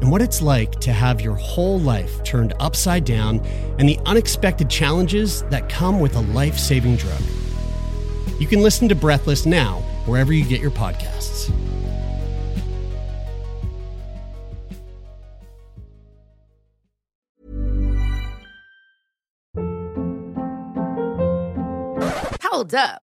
and what it's like to have your whole life turned upside down and the unexpected challenges that come with a life saving drug. You can listen to Breathless now, wherever you get your podcasts. Hold up.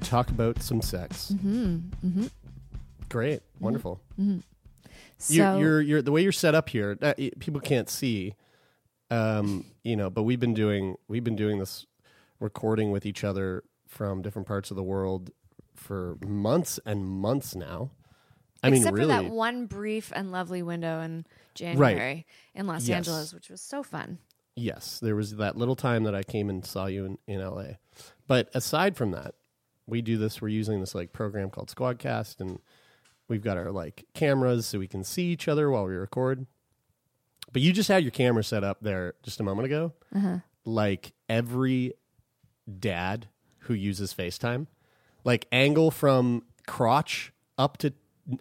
To talk about some sex? Mm-hmm. Mm-hmm. Great, wonderful. Mm-hmm. So you're, you're you're the way you're set up here. Uh, people can't see, um, you know, but we've been doing we've been doing this recording with each other from different parts of the world for months and months now. I mean, except really, for that one brief and lovely window in January in Los Yes. Angeles, which was so fun. yes, there was that little time that I came and saw you in, in LA. But aside from that, we do this. We're using this like program called Squadcast, and we've got our like cameras so we can see each other while we record. But you just had your camera set up there just a moment ago, Uh-huh. like every dad who uses FaceTime, like angle from crotch up to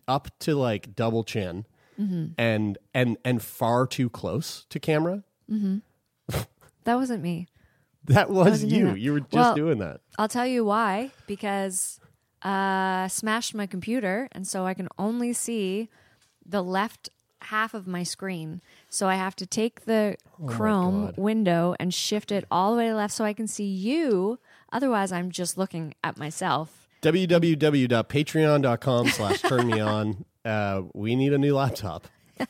up to like double chin, Mm-hmm. and and and far too close to camera. That wasn't me. That was you. that. You were just Well- doing that. I'll tell you why. Because uh, smashed my computer, and so I can only see the left half of my screen. So I have to take the Chrome Oh God. window and shift it all the way to the left so I can see you. Otherwise, I'm just looking at myself. www.patreon.com slash turn me on. Uh, we need a new laptop.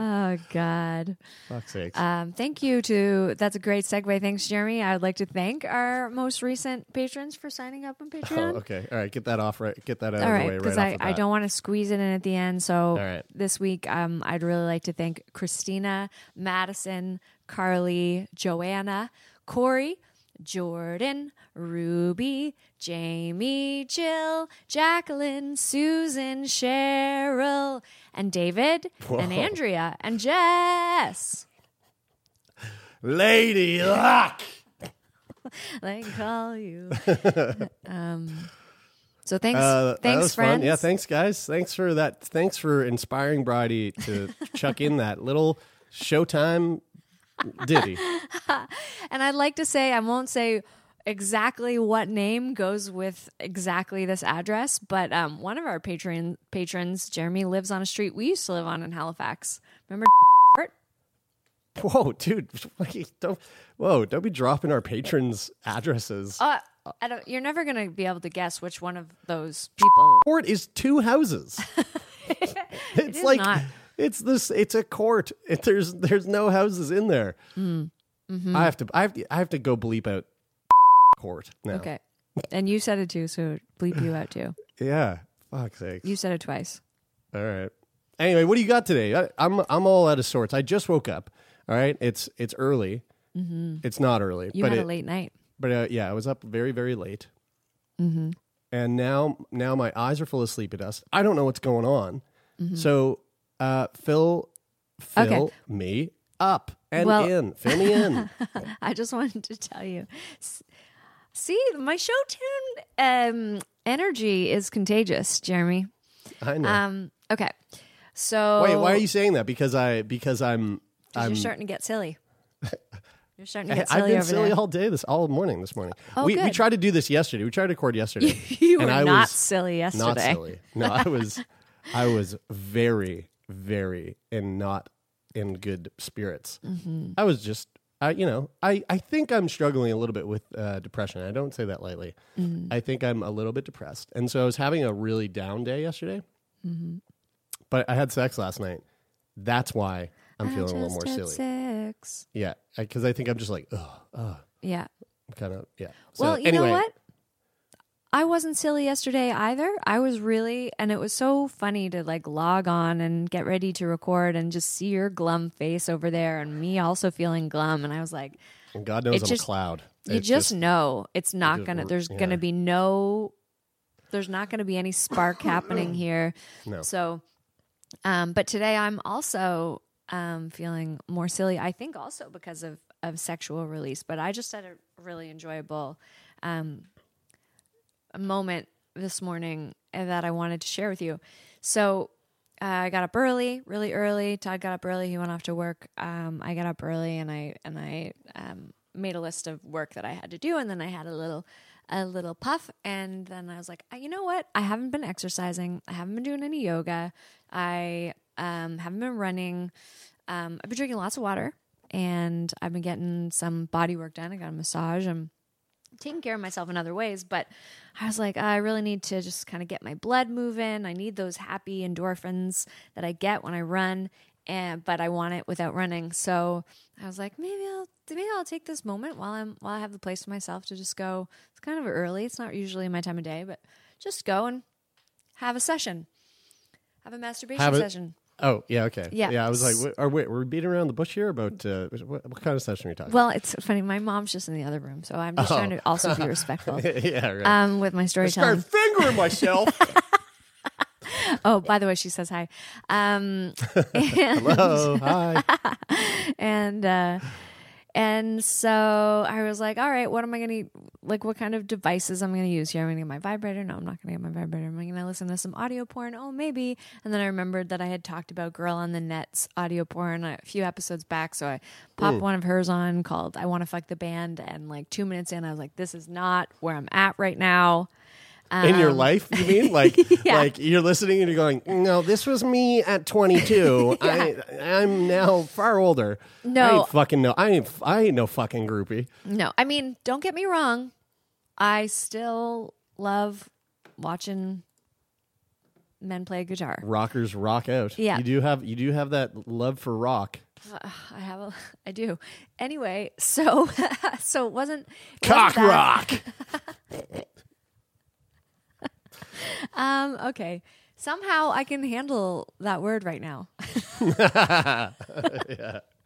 Oh God. Fuck's sakes. Um, thank you to that's a great segue. Thanks, Jeremie. I would like to thank our most recent patrons for signing up on oh, Patreon. okay. All right. Get that off right. Get that out All of right, the way because right I, I don't want to squeeze it in at the end. So right. this week, um, I'd really like to thank Christina, Madison, Carly, Joanna, Corey, Jordan, Ruby, Jamie, Jill, Jacqueline, Susan, Cheryl, and David, and Andrea, and Jess. Lady Luck. They call you. um, so thanks, Uh, thanks, friends. fun. Yeah. Thanks, guys. Thanks for that. Thanks for inspiring Bridie to chuck in that little Showtime ditty. And I'd like to say, I won't say exactly what name goes with exactly this address, but um, one of our patron patrons, Jeremie, lives on a street we used to live on in Halifax. Remember? Port? Whoa, dude! Don't whoa! Don't be dropping our patrons' addresses. Uh, I don't, you're never gonna be able to guess which one of those people. court is two houses. it's like not. It's this. It's a court. It, there's there's no houses in there. Mm. Mm-hmm. I have to I have to I have to go bleep out court now. Okay, and you said it too, so bleep you out too. Yeah. Fuck's sake. You said it twice. All right. Anyway, what do you got today? I, I'm I'm all out of sorts. I just woke up. All right. It's it's early. It's not early, Mm-hmm. You but had it, a late night. but uh, yeah, I was up very very late. Mm-hmm. And now now my eyes are full of sleepy dust. I don't know what's going on. So uh, fill fill. Okay. me up and Well- in. Fill me in. I just wanted to tell you. See, my show tune um, energy is contagious, Jeremie. I know. Um, okay, so Wait, why are you saying that? Because I because I'm I'm You're starting to get silly. You're starting to get silly I've been silly there. all day this all morning this morning. Oh, we we tried to do this yesterday. We tried to record yesterday. you were I not silly yesterday. Not silly. No, I was I was very very and not in good spirits. Mm-hmm. I was just I you know, I I think I'm struggling a little bit with uh, depression. I don't say that lightly. Mm-hmm. I think I'm a little bit depressed. And so I was having a really down day yesterday. Mm-hmm. But I had sex last night. That's why I'm I feeling a little more silly. Sex. Yeah, because I think I'm just like, ugh, Yeah. kind of, yeah. So, well, you anyway, know what? I wasn't silly yesterday either. I was really, and it was so funny to like log on and get ready to record and just see your glum face over there and me also feeling glum. And I was like, And God knows It I'm just- a cloud. you It's just, know it's not just gonna. There's yeah. gonna be no. There's not gonna be any spark happening here. No. So, um, but today I'm also um feeling more silly. I think also because of of sexual release. But I just had a really enjoyable um moment this morning that I wanted to share with you. So. Uh, I got up early, really early. Todd got up early. He went off to work. Um, I got up early and I and I um, made a list of work that I had to do, and then I had a little a little puff, and then I was like, "Uh, you know what? I haven't been exercising. I haven't been doing any yoga. I um, haven't been running. Um, I've been drinking lots of water, and I've been getting some body work done. I got a massage. Taking care of myself in other ways, but I was like, I really need to just kind of get my blood moving. I need those happy endorphins that I get when I run, and but I want it without running. So I was like, maybe I'll maybe I'll take this moment while I'm while I have the place to myself to just go. It's kind of early. It's not usually my time of day, but just go and have a session, have a masturbation Have it- session. Oh, yeah, okay. Yeah. Yeah, I was like, wait, are, we're beating around the bush here about uh, what, what kind of session are we talking Well, it's funny. My mom's just in the other room, so I'm just trying to also be respectful yeah, right. um, with my I storytelling. started fingering myself. Oh, by the way, she says hi. Um, and, Hello, hi. and uh, and so I was like, all right, what am I going to like? What kind of devices I'm going to use here? I'm going to get my vibrator. No, I'm not going to get my vibrator. Am I going to listen to some audio porn? Oh, maybe. And then I remembered that I had talked about Girl on the Net's audio porn a few episodes back, so I popped hmm. one of hers on called "I Want to Fuck the Band." And like two minutes in, I was like, this is not where I'm at right now. In your life, you mean? Like, Um, Yeah. like you're listening and you're going, no, this was me at 22. I, I'm now far older. I No. ain't fucking no. I ain't. I ain't no fucking groupie. No, I mean, don't get me wrong. I still love watching men play guitar. Rockers rock out. Yeah. you do have you do have that love for rock. I have a, I do. Anyway, so so it wasn't Cock wasn't rock. Um, okay. Somehow I can handle that word right now.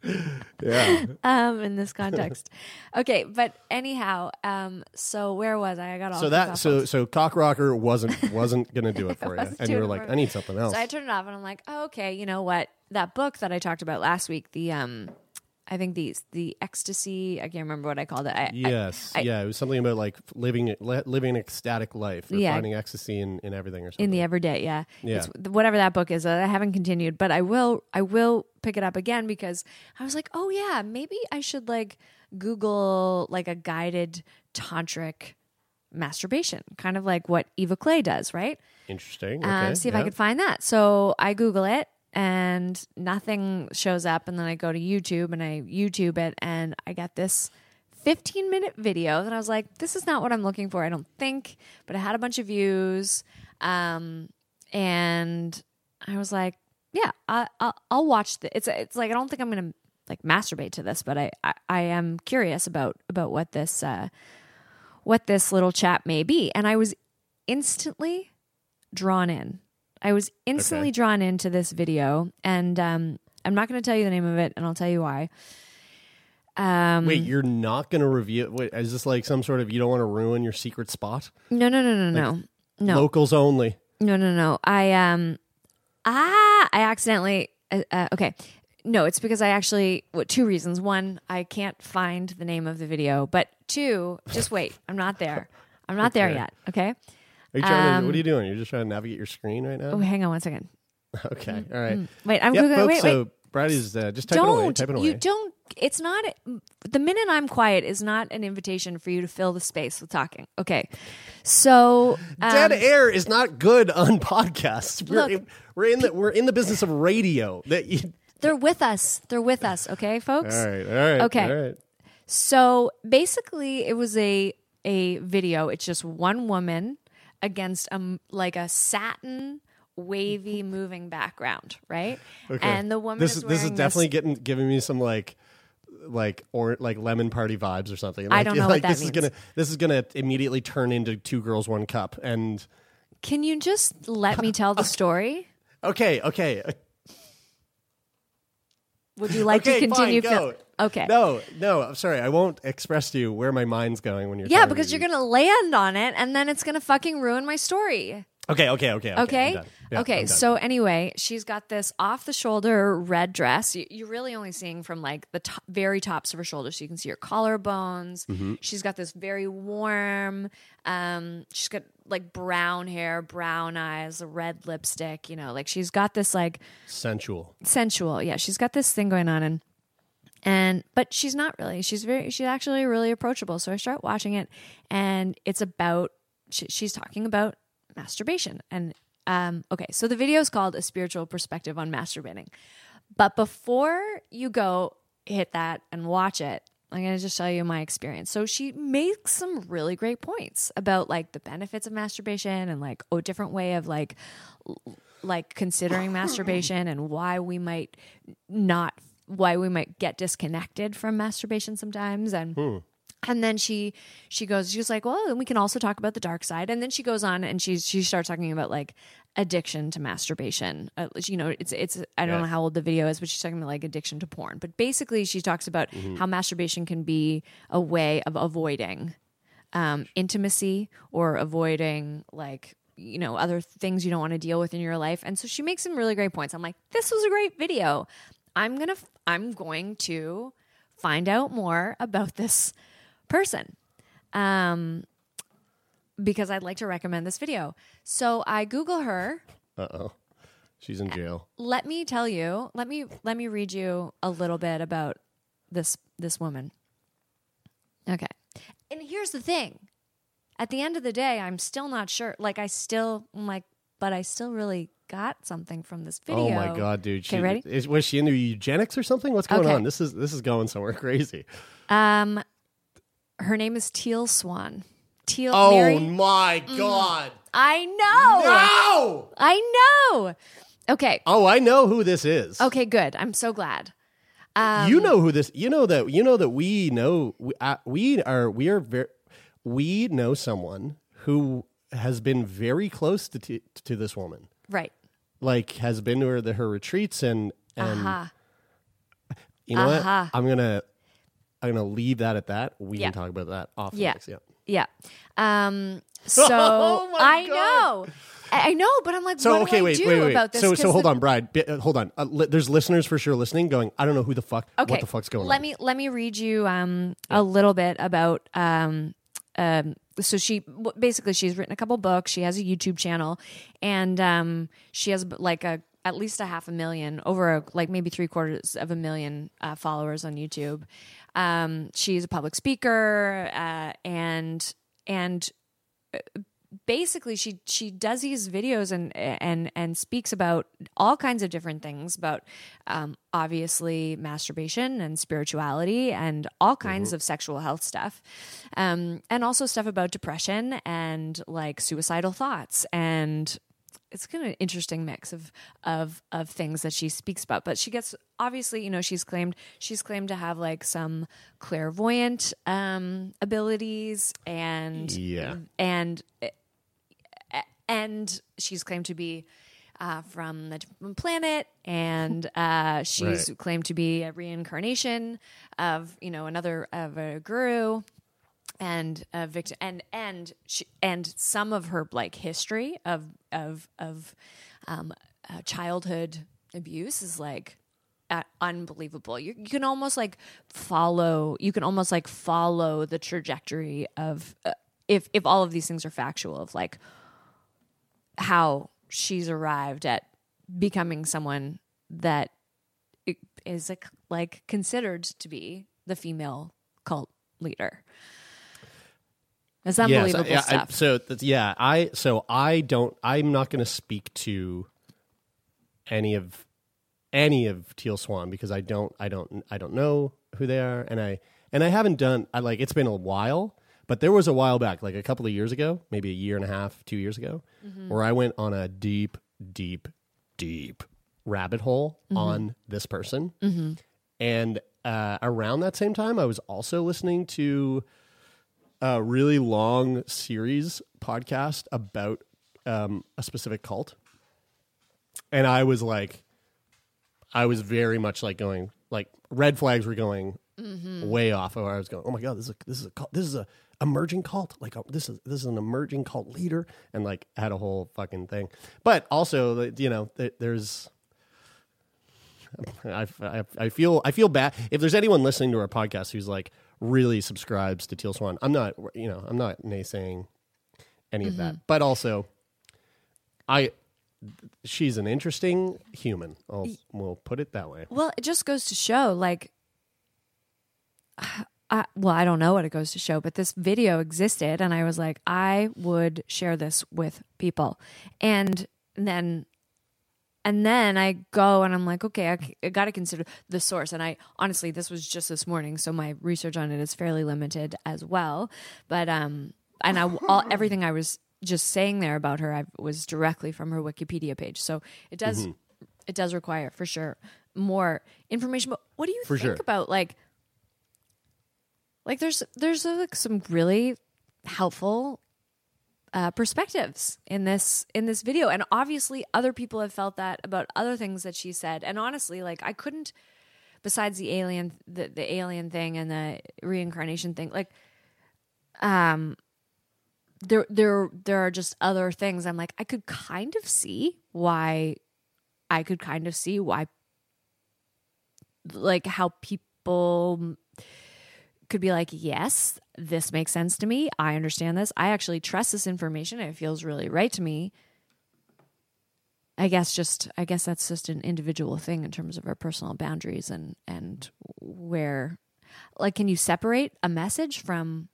Yeah. Um, in this context. okay, but anyhow, um, so where was I? I got all So that so so cock rocker wasn't wasn't gonna do it for you, and you were like, I need something else. So I turned it off and I'm like, oh, okay, you know what? That book that I talked about last week, the um I think these the ecstasy, I can't remember what I called it. I, yes, I- yeah, it was something about like living living an ecstatic life, or Yeah. finding ecstasy in, in everything or something. in the everyday, yeah. Yeah. It's, whatever that book is, uh, I haven't continued, but I will I will pick it up again because I was like, "Oh yeah, maybe I should like Google like a guided tantric masturbation, kind of like what Eva Clay does, right? Interesting. uh, Okay. see if yeah. I could find that. So I Google it and nothing shows up. And then I go to YouTube and I YouTube it and I get this 15 minute video that I was like, this is not what I'm looking for, I don't think. But it had a bunch of views. Um, and I was like, yeah, I, I'll, I'll watch the It's, it's like, I don't think I'm going to like masturbate to this, but I, I, I am curious about, about what this, uh, what this little chat may be. And I was instantly drawn in. I was instantly Okay. drawn into this video, and um, I'm not going to tell you the name of it, and I'll tell you why. Um, Wait, you're not going to review? Wait, is this like some sort of you don't want to ruin your secret spot? no, no, no, no, no, no, Locals only. no, no, no. I um, ah, I accidentally. Uh, uh, okay, no, it's because I actually. What, two reasons. One, I can't find the name of the video, but two, just wait. I'm not there. I'm not there yet. Okay. Are you trying Um, to? What are you doing? You're just trying to navigate your screen right now. Oh, hang on one second. Okay. All right. Wait, I'm Yeah, Googling. folks. wait, wait. So Brady's uh, just type it away. don't away. you don't it's not the minute i'm quiet is not an invitation for you to fill the space with talking okay so um, Dead air is not good on podcasts. We're Look- in, we're in the we're in the business of radio. That you, they're with us they're with us okay folks all right. All right. Okay. All right. so basically it was a a video it's just one woman against a like a satin wavy moving background right Okay. and the woman This is is this is definitely getting giving me some like like or like lemon party vibes or something. I Like, don't know like what that this means. is gonna this is gonna immediately turn into two girls one cup. And can you just let me tell the story okay, okay, would you like okay, to continue fine, go. Okay No, no, I'm sorry. I won't express to you where my mind's going when you're. Yeah, because you're gonna land on it, and then it's gonna fucking ruin my story. Okay, okay, okay, okay. Okay. Yeah, okay. So anyway, she's got this off the shoulder red dress. You- You're really only seeing from like the top, very tops of her shoulders, so you can see her collarbones. Mm-hmm. She's got this very warm. Um, she's got like brown hair, brown eyes, a red lipstick. You know, like she's got this like sensual. sensual. Yeah, she's got this thing going on and and but she's not really. She's very she's actually really approachable. So I start watching it and it's about she, she's talking about masturbation and um okay, so the video is called a spiritual perspective on masturbating. But before you go hit that and watch it, I'm going to just tell you my experience. So she makes some really great points about like the benefits of masturbation and like a different way of like like considering masturbation and why we might not why we might get disconnected from masturbation sometimes. And and then she she goes she's like well and we can also talk about the dark side. And then she goes on and she she starts talking about like addiction to masturbation. Uh, you know it's it's i don't know how old the video is but she's talking about like addiction to porn. But basically she talks about how masturbation can be a way of avoiding um, intimacy or avoiding like you know other things you don't want to deal with in your life. And so she makes some really great points. I'm like this was a great video. I'm gonna i'm going to find out more about this person um because i'd like to recommend this video. So i google her. Uh oh, she's in jail. let me tell you let me let me read you a little bit about this this woman. Okay. And here's the thing. At the end of the day i'm still not sure. Like i still I'm like but i still really got something from this video Oh my god, dude! She, okay ready Is, was she into eugenics or something? What's going Okay. on? This is this is going somewhere crazy. um her name is teal swan teal Oh Mary- my god! i know No! i know okay Oh, I know who this is. okay good i'm so glad um, you know who this? You know that you know that we know we, uh, we are we are very we know someone who has been very close to t- to this woman. right Like has been to her the, her retreats and and aha you know Uh-huh. what? I'm gonna I'm gonna leave that at that. We Yeah. can talk about that off. Yeah. Next. Yeah. Yeah. Um. So Oh I God. know, I I know, but I'm like, So what okay, do I wait, do wait, wait. about this? So so hold the- on, Bryde. Bi- uh, hold on. Uh, li- there's listeners for sure listening, going, I don't know who the fuck. Okay, What the fuck's going let on? Let me let me read you um a little bit about um um. So she basically she's written a couple books. She has a YouTube channel, and um she has like a at least a half a million, over a, like maybe three quarters of a million uh, followers on YouTube. Um, she's a public speaker, uh, and and uh, basically she she does these videos and and and speaks about all kinds of different things about um, obviously masturbation and spirituality and all kinds of sexual health stuff. Um, and also stuff about depression and like suicidal thoughts. And it's kind of an interesting mix of of of things that she speaks about. But she gets obviously you know she's claimed she's claimed to have like some clairvoyant um abilities and Yeah. and and she's claimed to be uh, from a different planet, and uh, she's Right. claimed to be a reincarnation of you know another of a guru and a victim, and and she, and some of her like history of of of um, uh, childhood abuse is like uh, unbelievable. You, you can almost like follow. You can almost like follow the trajectory of uh, if if all of these things are factual of like how she's arrived at becoming someone that is i- like, like considered to be the female cult leader. It's unbelievable Yes, I- I- stuff. so that's, yeah, I so I don't. I'm not going to speak to any of any of Teal Swan because I don't. I don't. I don't know who they are, and I and I haven't done. I like it's been a while, but there was a while back, like a couple of years ago, maybe a year and a half, two years ago, where I went on a deep, deep, deep rabbit hole on this person, and uh, around that same time, I was also listening to a really long series podcast about um, a specific cult, and I was like, I was very much like going like red flags were going way off. Or I was going, oh my god, this is a, this is a this is a emerging cult. Like uh, this is this is an emerging cult leader, and like had a whole fucking thing. But also, you know, there's. I, I, I feel I feel bad if there's anyone listening to our podcast who's like really subscribes to Teal Swan. I'm not you know I'm not naysaying any of that, but also I she's an interesting human. I'll, we'll put it that way. Well, it just goes to show, like, I, well, I don't know what it goes to show, but this video existed, and I was like, I would share this with people, and then, and then I go and I'm like, okay, I, I got to consider the source, and I honestly, this was just this morning, so my research on it is fairly limited as well, but um, and I all everything I was just saying there about her, I was directly from her Wikipedia page, so it does it does require for sure more information. But what do you For think sure. about like like there's there's uh, like some really helpful uh, perspectives in this in this video, and obviously other people have felt that about other things that she said. And honestly, like I couldn't, besides the alien the, the alien thing and the reincarnation thing, like um there there there are just other things I'm like I could kind of see why I could kind of see why like how people could be like yes this makes sense to me. I understand this. I actually trust this information. It feels really right to me. I guess just I guess that's just an individual thing in terms of our personal boundaries and and where like can you separate a message from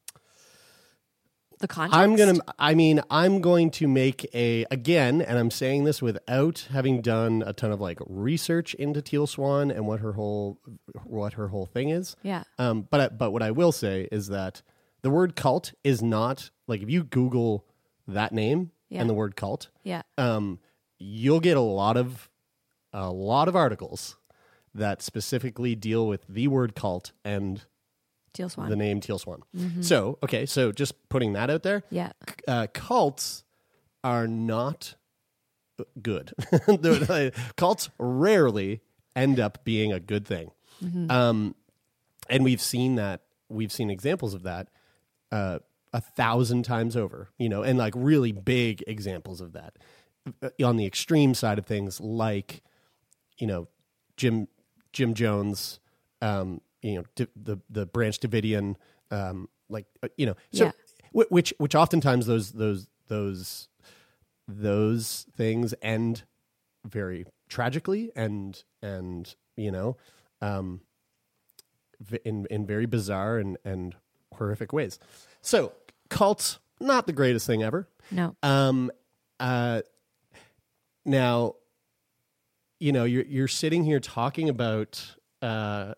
the context I'm gonna. I mean, I'm going to make a again, and I'm saying this without having done a ton of like research into Teal Swan and what her whole what her whole thing is. Yeah. Um. But I, but what I will say is that the word cult is not like if you Google that name Yeah. and the word cult, yeah um, you'll get a lot of a lot of articles that specifically deal with the word cult and Teal Swan the name Teal Swan. So okay, so just putting that out there yeah uh, cults are not good. They're- cults rarely end up being a good thing, um, and we've seen that. We've seen examples of that uh, a thousand times over. You know, and like really big examples of that Uh, on the extreme side of things, like you know Jim Jim Jones, um, you know D- the the Branch Davidian, um, like uh, you know, so Yeah. wh- which which oftentimes those those those those things end very tragically and and you know um, in in very bizarre and and horrific ways. So cults not the greatest thing ever. No. Um, uh, now, you know, you're you're sitting here talking about uh,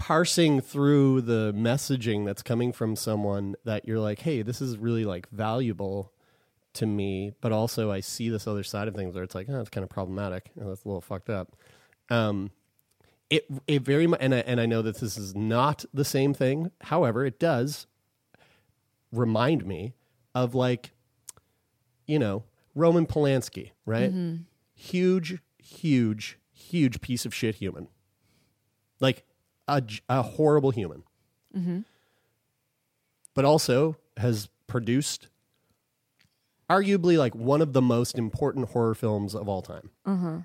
parsing through the messaging that's coming from someone that you're like, hey, this is really like valuable to me, but also I see this other side of things where it's like, oh, it's kind of problematic. Oh, that's a little fucked up. Um, it it very much, and I, and I know that this is not the same thing. However, it does remind me of like, you know, Roman Polanski, right? Huge, huge, huge piece of shit human. Like a, a horrible human. Mm-hmm. But also has produced arguably like one of the most important horror films of all time. Mm-hmm.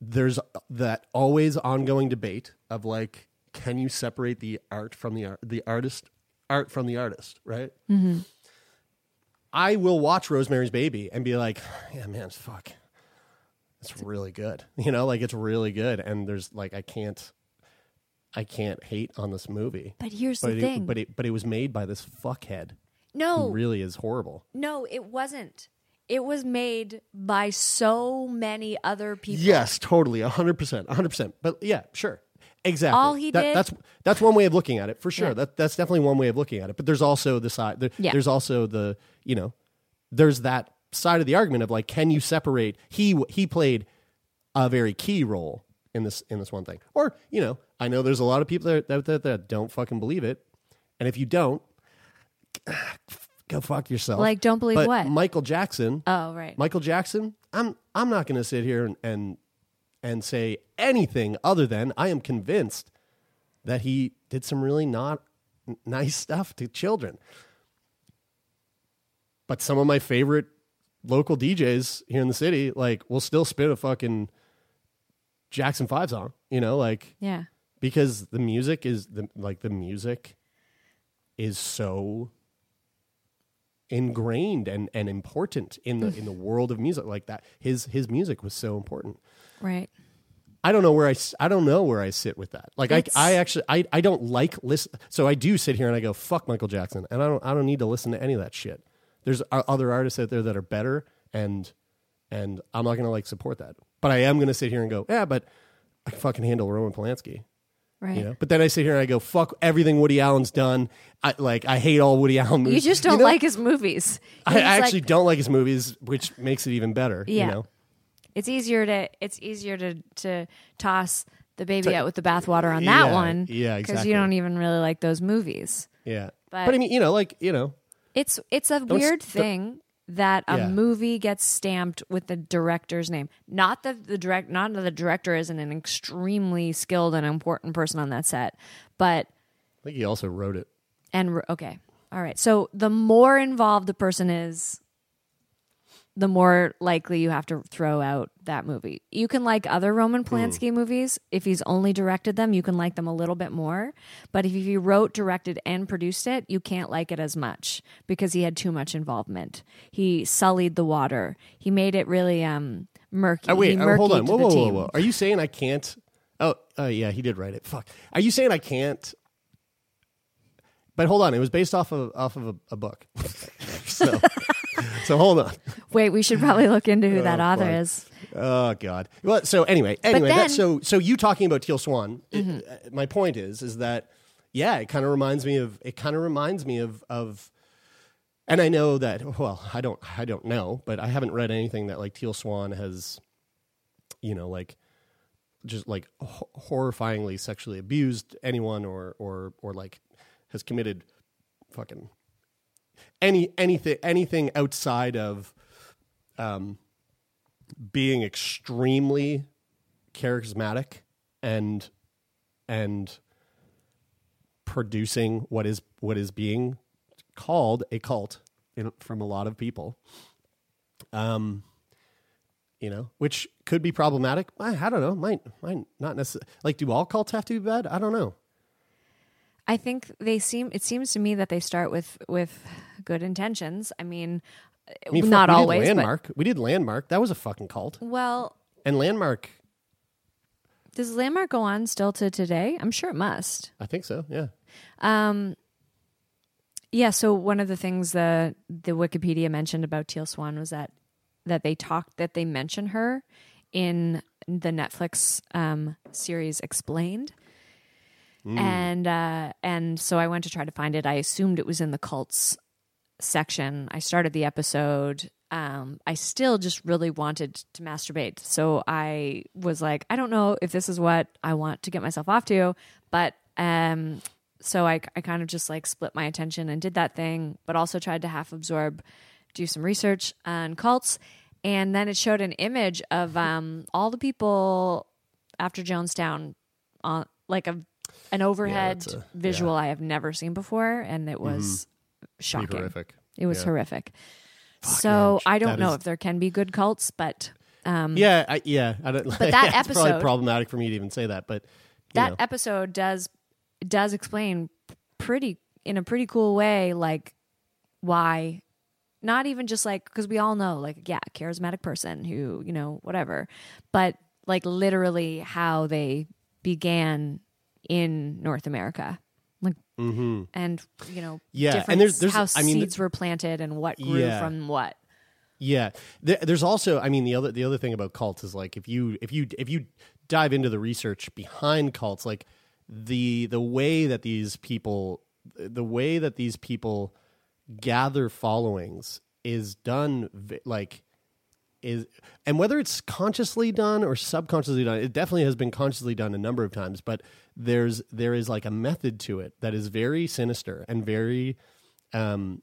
There's that always ongoing debate of like, can you separate the art from the art, the artist, art from the artist, right? Mm-hmm. I will watch Rosemary's Baby and be like, yeah, man, fuck, it's really good. You know, like it's really good, and there's like I can't, I can't hate on this movie. But here's But the it, thing. but it but it was made by this fuckhead no. really is horrible. No, it wasn't. It was made by so many other people. Yes, totally, hundred percent, hundred percent. But yeah, sure, exactly. All he That- did- That's that's one way of looking at it for sure. Yeah. That that's definitely one way of looking at it. But there's also the side. There, Yeah. There's also the you know, there's that side of the argument of like, can you separate? He he played a very key role in this in this one thing. Or you know, I know there's a lot of people that that, that, that don't fucking believe it, and if you don't, go fuck yourself. Like, don't believe But what? Michael Jackson. Oh, right. Michael Jackson, I'm I'm not going to sit here and, and and say anything other than I am convinced that he did some really not nice stuff to children. But some of my favorite local DJs here in the city, like, will still spit a fucking Jackson Five song. You know, like yeah. because the music is the like the music is so ingrained and, and important in the in the world of music like that his his music was so important Right. i don't know where I I don't know where i sit with that like I, I actually I, I don't like listen so i do sit here and i go fuck michael jackson and i don't i don't need to listen to any of that shit there's other artists out there that are better and and i'm not gonna like support that but i am gonna sit here and go yeah but i can fucking handle roman polanski Right. you know but then i sit here and i go fuck everything woody allen's done i like i hate all woody allen movies. You just don't know? like his movies. I, I like- actually don't like his movies, which makes it even better. Yeah. You know? It's easier to it's easier to to toss the baby To- out with the bathwater on that Yeah, one. yeah, Because exactly. you don't even really like those movies. Yeah. But- But, I mean, you know, like, you know, It's it's a weird thing that a Yeah. movie gets stamped with the director's name. Not that the direct not that the director isn't an extremely skilled and important person on that set, but I think he also wrote it. and okay. All right. So the more involved the person is, the more likely you have to throw out that movie. You can like other Roman Polanski movies. If he's only directed them, you can like them a little bit more. But if he wrote, directed, and produced it, you can't like it as much because he had too much involvement. He sullied the water. He made it really um murky. Oh, wait, oh, hold on. Whoa, whoa, whoa, whoa. Are you saying I can't? Oh, uh, yeah, he did write it. Fuck. Are you saying I can't? But hold on. It was based off of off of a, a book. so, so hold on. Wait, we should probably look into who that Oh, author fuck. is. Oh God. Well, so anyway, anyway, then- that, so so you talking about Teal Swan? it- uh, my point is, is that yeah, it kind of reminds me of it. Kind of reminds me of of, and I know that. Well, I don't, I don't know, but I haven't read anything that like Teal Swan has, you know, like just like ho- horrifyingly sexually abused anyone or or or like has committed fucking any anything anything outside of um being extremely charismatic and and producing what is what is being called a cult in, from a lot of people um you know which could be problematic i, I don't know might might not necessarily like do all cults have to be bad i don't know I think they seem. It seems to me that they start with with good intentions. I mean, I mean, fuck, not we did always, but Landmark. We did Landmark. That was a fucking cult. well, And Landmark, does Landmark go on still to today? I'm sure it must. I think so. Yeah. Um, yeah. So one of the things the the Wikipedia mentioned about Teal Swan was that that they talked that they mention her in the Netflix um, series Explained. And uh, and so I went to try to find it. I assumed it was in the cults section. I started the episode. Um, I still just really wanted to masturbate. So I was like, I don't know if this is what I want to get myself off to, but um, so I, I kind of just like split my attention and did that thing, but also tried to half absorb, do some research on cults. And then it showed an image of um, all the people after Jonestown on like a an overhead that's a- visual I have never seen before, and it was Pretty shocking. horrific. It was Yeah. horrific. so man, I don't know is- if there can be good cults, but um, Yeah, I, yeah. I don't, But that probably episode- problematic for me to even say that, but you that know. episode does does explain pretty in a pretty cool way, like why. Not even just like because we all know, like yeah, charismatic person who you know whatever, but like literally how they began in North America, like and you know Mm-hmm. Yeah, and there's- there's- how I mean, seeds were planted and what grew Yeah. from what. Yeah, there, there's also, I mean, the other the other thing about cults is like if you if you if you dive into the research behind cults, like the the way that these people the way that these people gather followings is done like is and whether it's consciously done or subconsciously done it definitely has been consciously done a number of times but there's there is like a method to it that is very sinister and very um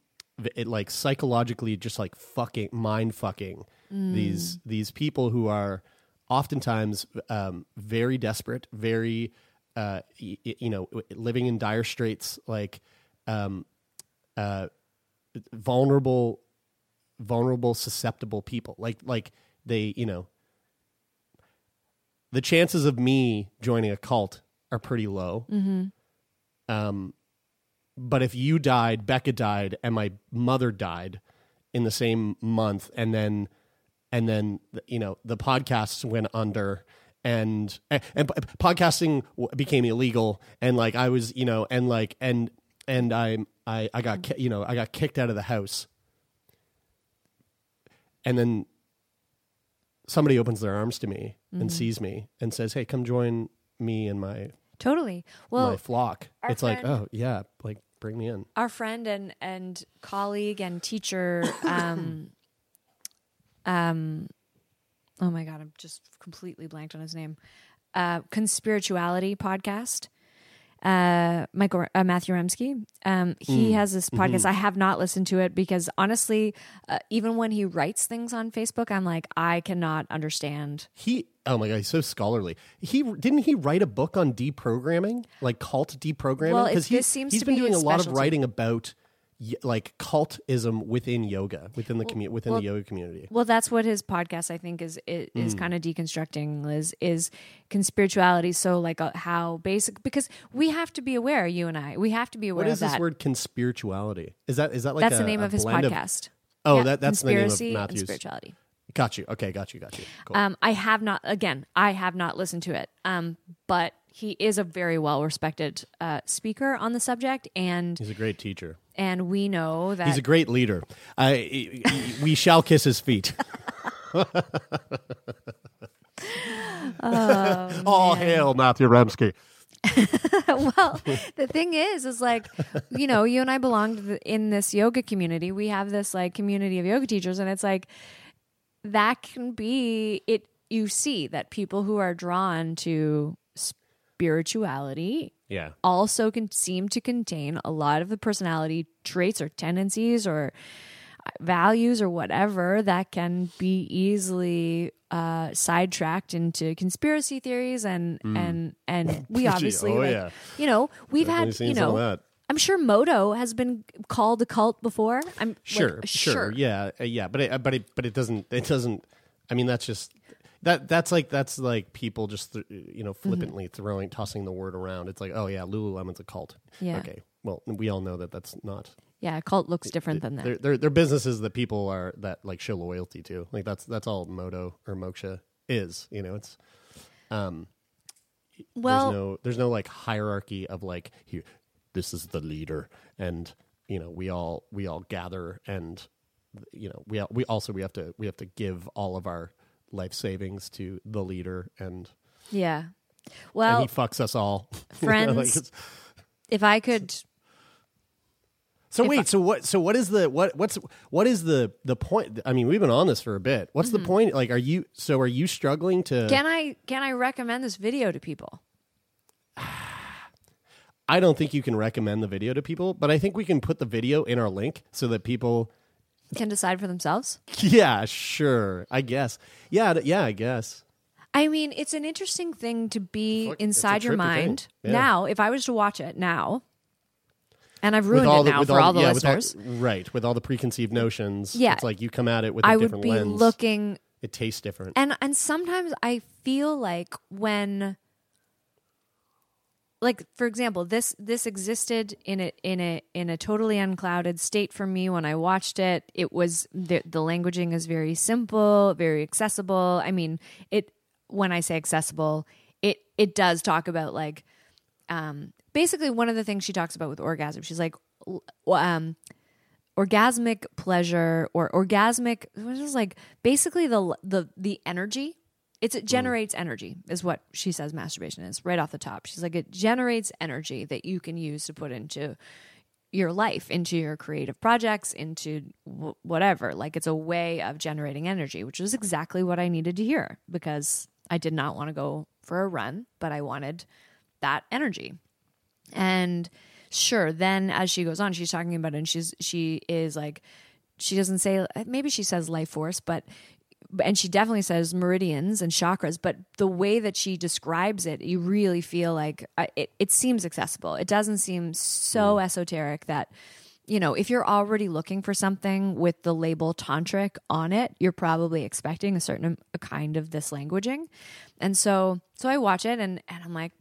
it like psychologically just like fucking mind fucking these these people who are oftentimes um very desperate very uh y- you know living in dire straits like um uh vulnerable vulnerable susceptible people. Like like they you know the chances of me joining a cult are pretty low. Um but if you died becca died and my mother died in the same month and then and then you know the podcasts went under and and, and podcasting became illegal and like i was you know and like and and i i i got you know i got kicked out of the house. And then somebody opens their arms to me and sees me and says hey come join me and my Totally. Well, my flock. it's like oh yeah like bring me in. Our friend and and colleague and teacher um um oh my god i'm just completely blanked on his name uh conspirituality podcast uh michael uh, matthew remski. Um he has this podcast. I have not listened to it because honestly uh, even when he writes things on facebook i'm like i cannot understand. He oh my god, he's so scholarly. He didn't he write a book on deprogramming, like cult deprogramming? Well, Because it's- he, seems he's to been be doing a lot of writing about like cultism within yoga, within the commu- within well- the yoga community. Well, that's what his podcast I think is is, is Hmm. kind of deconstructing is is conspirituality. So like uh, how basic because we have to be aware. You and I, we have to be aware What of is this that. word conspirituality? Is that is that like that's a, the name of his podcast. oh, Yeah, that that's the name of Matthew's. spirituality. Got you. Okay, got you. Got you. Cool. Um, I have not again. I have not listened to it. Um, but he is a very well respected uh, speaker on the subject, and he's a great teacher. And we know that He's a great leader. I, we shall kiss his feet. All hail Matthew Remski. well, the thing is, is like, you know, you and I belong in this yoga community. We have this like community of yoga teachers, and it's like that can be it. You see that people who are drawn to spirituality Yeah. also can seem to contain a lot of the personality traits or tendencies or values or whatever that can be easily uh, sidetracked into conspiracy theories and and and we obviously oh, like, yeah. you know we've Definitely had you know that. I'm sure Modo has been called a cult before. I'm like, Sure, sure, yeah, uh, yeah, but it, uh, but it, but it doesn't, it doesn't. I mean, that's just that that's like that's like people just th- you know Mm-hmm. flippantly throwing tossing the word around. It's like, oh yeah, Lululemon's a cult. Yeah. Okay. Well, we all know that that's not. Yeah, a cult looks different than that. They're, they're they're businesses that people are that like show loyalty to. Like that's that's all Modo or Moksha is. You know, it's um. Well, there's no there's no like hierarchy of like here this is the leader and you know we all we all gather and you know we we also we have to we have to give all of our life savings to the leader and yeah. and Well, he fucks us all friends, Like, if I could so wait I- so what so what is the what what's what is the the point i mean we've been on this for a bit what's Mm-hmm. the point like are you so are you struggling to can I can I recommend this video to people? i don't think you can recommend the video to people but i think we can put the video in our link so that people Can decide for themselves? Yeah, sure. I guess. Yeah, yeah, I guess. I mean, it's an interesting thing to be Fuck, inside your mind. Yeah. Now, if I was to watch it now, and I've ruined all it the now for all, the yeah, with listeners, right, with all the preconceived notions. Yeah. It's like you come at it with a I would different be lens. looking it tastes different. and and sometimes I feel like when like for example this this existed in a in a in a totally unclouded state for me when I watched it. It was the the languaging is very simple very accessible. I mean it when I say accessible it it does talk about like um basically one of the things she talks about with orgasm she's like um orgasmic pleasure or orgasmic what is like basically the the the energy it's it mm. generates energy is what she says masturbation is right off the top. She's like it generates energy that you can use to put into your life into your creative projects into w- whatever. Like it's a way of generating energy which is exactly what i needed to hear because i did not want to go for a run but i wanted that energy. And sure, then as she goes on, she's talking about it and she's she is like she doesn't say maybe she says life force, but and she definitely says meridians and chakras, but the way that she describes it, you really feel like uh, it, it seems accessible. It doesn't seem so esoteric that, you know, if you're already looking for something with the label tantric on it, you're probably expecting a certain a kind of this languaging. And so, so I watch it and, and I'm like,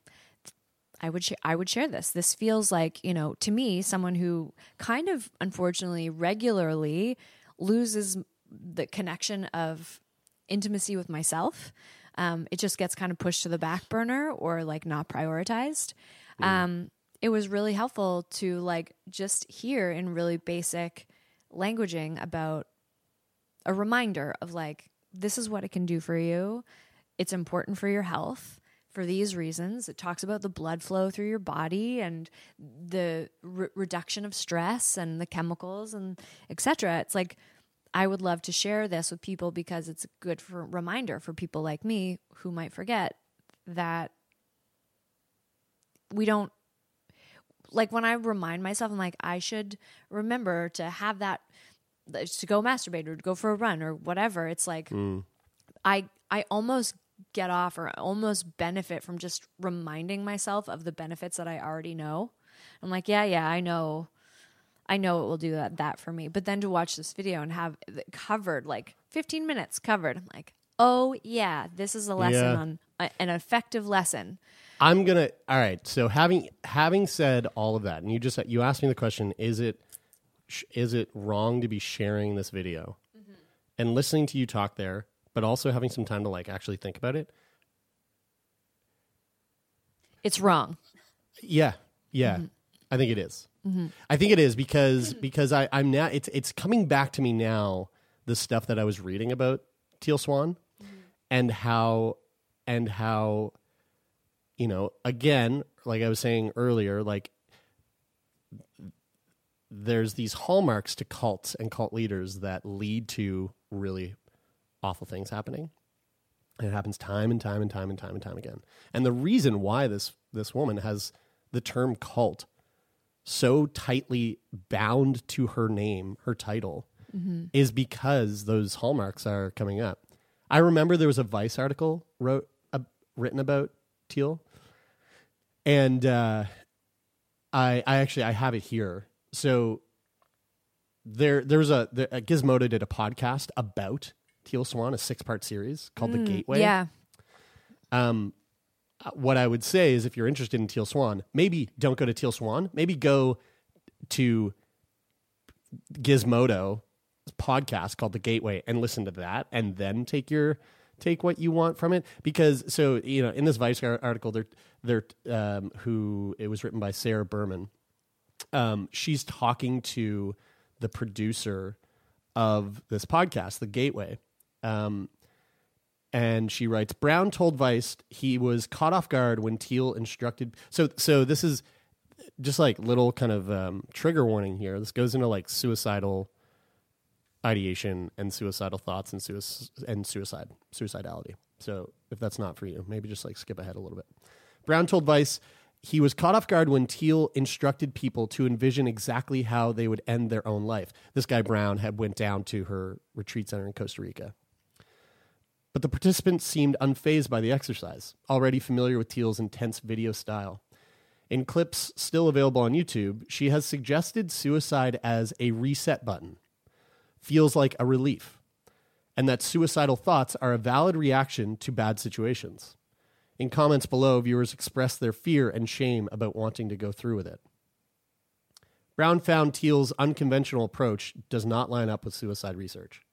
I would sh- I would share this. This feels like you know to me someone who kind of unfortunately regularly loses the connection of intimacy with myself. Um, it just gets kind of pushed to the back burner or like not prioritized. Um, it was really helpful to like just hear in really basic languaging about a reminder of like this is what it can do for you. It's important for your health for these reasons. It talks about the blood flow through your body and the re- reduction of stress and the chemicals and etc. It's like I would love to share this with people because it's a good for reminder for people like me who might forget that we don't like when I remind myself I'm like I should remember to have that to go masturbate or to go for a run or whatever. It's like hmm. I I almost get off or almost benefit from just reminding myself of the benefits that I already know. I'm like, yeah, yeah, I know. I know it will do that that for me. But then to watch this video and have it covered like 15 minutes covered, I'm like, "Oh, yeah, this is a lesson Yeah. on an effective lesson." I'm gonna. All right. So having having said all of that, and you just you asked me the question: Is it sh- is it wrong to be sharing this video mm-hmm. and listening to you talk there, but also having some time to like actually think about it? It's wrong. Yeah, yeah. Mm-hmm. I think it is. Mm-hmm. I think it is because because I, I'm now it's it's coming back to me now the stuff that I was reading about Teal Swan mm-hmm. and how and how you know again like I was saying earlier like there's these hallmarks to cults and cult leaders that lead to really awful things happening. And it happens time and time and time and time and time again. And the reason why this this woman has the term cult so tightly bound to her name, her title, is because those hallmarks are coming up. I remember there was a Vice article wrote uh, written about Teal, and uh, I I actually I have it here. So there there was a, there, uh, Gizmodo did a podcast about Teal Swan, a six part series called The Gateway. Mm, Yeah. Um, what I would say is, if you're interested in Teal Swan, maybe don't go to Teal Swan. Maybe go to Gizmodo podcast called The Gateway and listen to that, and then take your take what you want from it. Because so you know, in this Vice article, they're they're um, who it was written by Sarah Berman. Um, she's talking to the producer of this podcast, The Gateway. Um, and she writes Brown told Vice he was caught off guard when Teal instructed. So, so this is just like little kind of um, trigger warning here. This goes into like suicidal ideation and suicidal thoughts and and suicide suicidality. So, if that's not for you, maybe just like skip ahead a little bit. Brown told Vice he was caught off guard when Teal instructed people to envision exactly how they would end their own life. This guy Brown had went down to her retreat center in Costa Rica but the participants seemed unfazed by the exercise, already familiar with Teal's intense video style. In clips still available on YouTube, she has suggested suicide as a reset button, feels like a relief, and that suicidal thoughts are a valid reaction to bad situations. In comments below, viewers expressed their fear and shame about wanting to go through with it. Brown found Teal's unconventional approach does not line up with suicide research.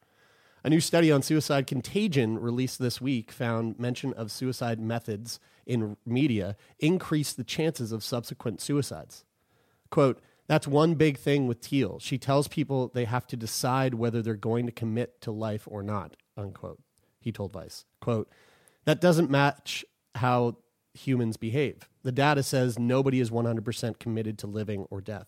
A new study on suicide contagion released this week found mention of suicide methods in media increased the chances of subsequent suicides. Quote, that's one big thing with Teal. She tells people they have to decide whether they're going to commit to life or not, unquote. He told Vice. Quote, that doesn't match how humans behave. The data says nobody is 100% committed to living or death.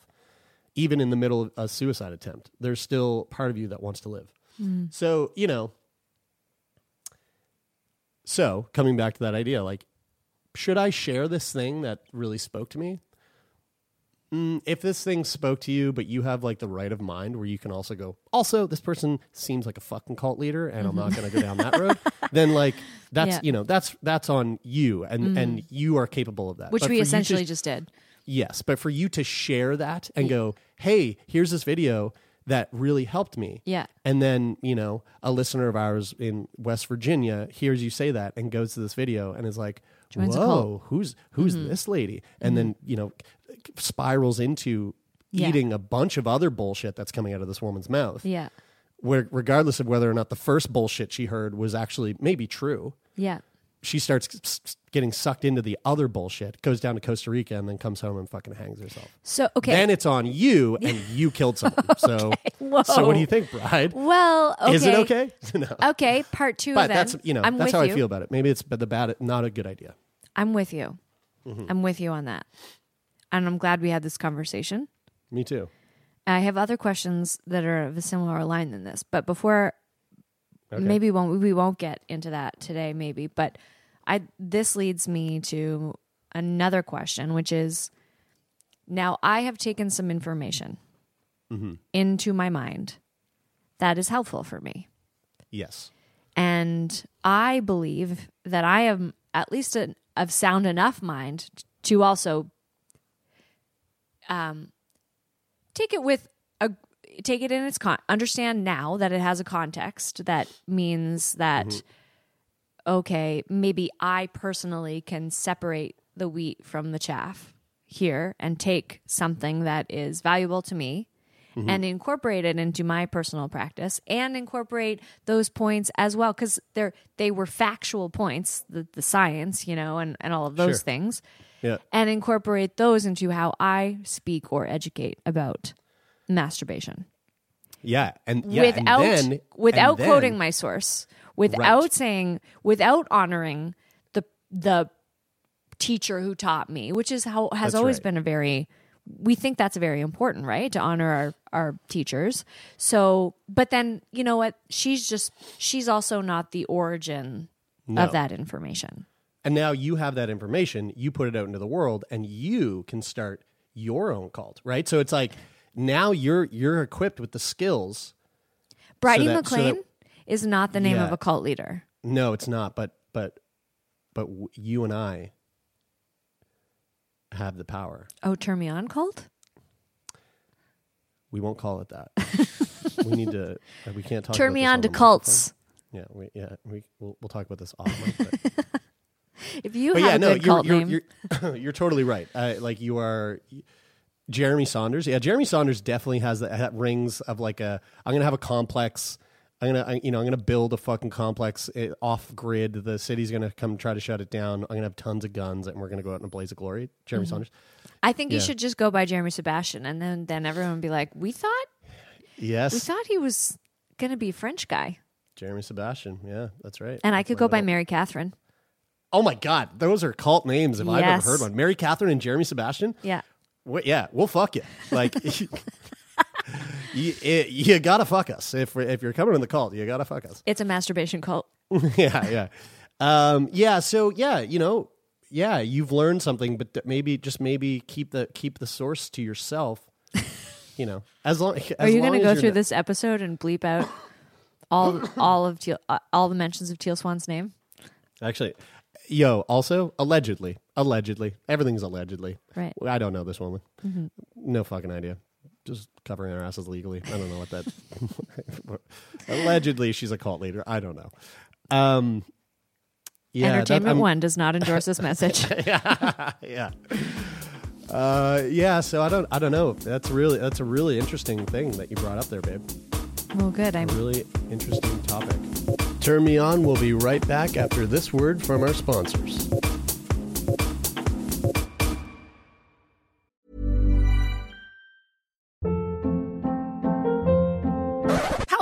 Even in the middle of a suicide attempt, there's still part of you that wants to live. Mm. So, you know, so coming back to that idea, like, should I share this thing that really spoke to me? Mm, if this thing spoke to you, but you have like the right of mind where you can also go, also, this person seems like a fucking cult leader and I'm not mm-hmm. going to go down that road, then like, that's, Yeah. you know, that's, that's on you and, mm. and you are capable of that. Which But we you to- essentially just did. Yes, but for you to share that and go, "Hey, here's this video that really helped me." Yeah. And then, you know, a listener of ours in West Virginia hears you say that and goes to this video and is like, Joins "Whoa. Mm-hmm. who's who's this lady?" And then, you know, spirals into Yeah. eating a bunch of other bullshit that's coming out of this woman's mouth. Yeah. Where regardless of whether or not the first bullshit she heard was actually maybe true, Yeah. She starts getting sucked into the other bullshit, goes down to Costa Rica and then comes home and fucking hangs herself. So okay. Then it's on you, and you killed someone. So, Whoa. so what do you think, Bryde? well, okay. Is it okay? no. Okay, part two. But then. that's you know I'm that's how you. I feel about it. Maybe it's the bad, not a good idea. I'm with you. Mm-hmm. I'm with you on that, and I'm glad we had this conversation. Me too. I have other questions that are of a similar line than this, but before Okay. maybe won't we won't get into that today, maybe. But I this leads me to another question, which is now I have taken some information Mm-hmm. into my mind that is helpful for me. Yes. And I believe that I am at least a, of sound enough mind to also um, take it with a take it in its con. Understand now that it has a context that means that okay, maybe I personally can separate the wheat from the chaff here and take something that is valuable to me mm-hmm. and incorporate it into my personal practice and incorporate those points as well because they're they were factual points the, the science you know and, and all of those Sure. things Yeah. and incorporate those into how i speak or educate about masturbation Yeah. And yeah, and without then- without and then- quoting my source without Right. saying without honoring the the teacher who taught me which is how has That's always right. been a very we think that's very important right to honor our our teachers so but then you know what she's just she's also not the origin No. of that information And now you have that information, you put it out into the world, and you can start your own cult, right? So it's like now you're you're equipped with the skills. Bryde that- so that- McLean is not the name Yeah. of a cult leader No, it's not. But but but w- you and I have the power. oh turn me on cult We won't call it that. we need to. We can't talk. turn about me on on to cults Yeah, we yeah we we'll, we'll talk about this off mic. But, If you but have yeah, a no, good you're cult you're, name, you're you're totally right. Uh, like you are. Jeremie Saunders, yeah, Jeremie Saunders definitely has that, that rings of like a. I'm gonna have a complex. I'm gonna, I, you know, I'm gonna build a fucking complex eh, off grid. The city's gonna come try to shut it down. I'm gonna have tons of guns, and we're gonna go out in a blaze of glory. Jeremie Saunders, I think you should just go by Jeremie Sebastian, and then then everyone would be like, "We thought yes, we thought he was gonna be a French guy," Jeremie Sebastian, yeah, that's right. and I could go by vote. Mary Catherine. Oh my god, those are cult names if I've ever heard one. Mary Catherine and Jeremie Sebastian. Yeah, Wait, yeah, we'll fuck you. Like, you, it- you gotta fuck us if we're, if you're coming in the cult. You gotta fuck us. it's a masturbation cult. yeah, yeah, um, yeah. So yeah, you know, yeah, you've learned something, but maybe just maybe keep the keep the source to yourself. You know, as long as Are you going to go through not- this episode and bleep out all all of Teal, uh, all the mentions of Teal Swan's name? Actually, yo, also allegedly, allegedly, everything's allegedly. Right. I don't know this woman. Mm-hmm. No fucking idea. Just covering our asses legally. I don't know what that. allegedly, she's a cult leader. I don't know. Um, yeah, Entertainment I'm- One does not endorse this message. yeah. Uh, yeah. So I don't. I don't know. That's really. That's a really interesting thing that you brought up there, babe. well, good. I'm A really interesting topic. Turn me on. We'll be right back after this word from our sponsors.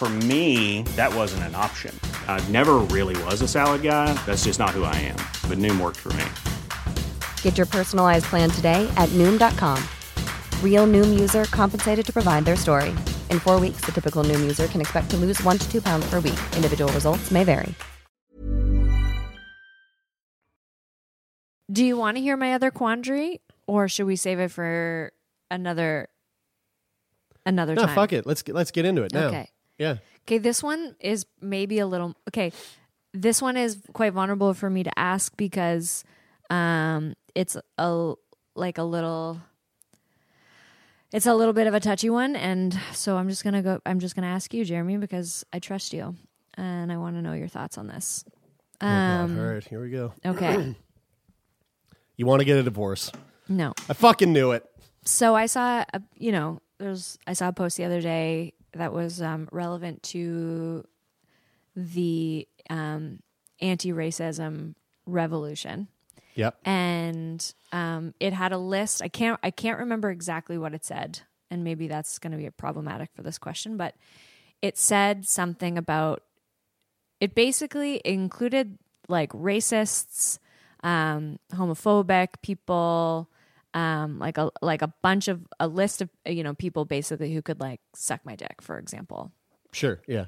For me, that wasn't an option. I never really was a salad guy. That's just not who I am. But Noom worked for me. Get your personalized plan today at Noom.com. Real Noom user compensated to provide their story. In four weeks, the typical Noom user can expect to lose one to two pounds per week. Individual results may vary. Do you want to hear my other quandary, or should we save it for another another No, time? fuck it. Let's get, let's get into it now. Okay. Yeah. Okay, this one is maybe a little okay. This one is quite vulnerable for me to ask because um it's a like a little it's a little bit of a touchy one and so I'm just going to go I'm just going to ask you Jeremie because I trust you and I want to know your thoughts on this. Oh. Um All right. Here we go. okay. You want to get a divorce? no. I fucking knew it. So I saw, a, you know, there's I saw a post the other day that was um, relevant to the um, anti-racism revolution, Yep. and um, it had a list. I can't I can't remember exactly what it said, and maybe that's going to be problematic for this question. But it said something about it. Basically, included like racists, um, homophobic people, um, like a like a bunch of a list of you know people basically who could like suck my dick, for example. Sure. Yeah.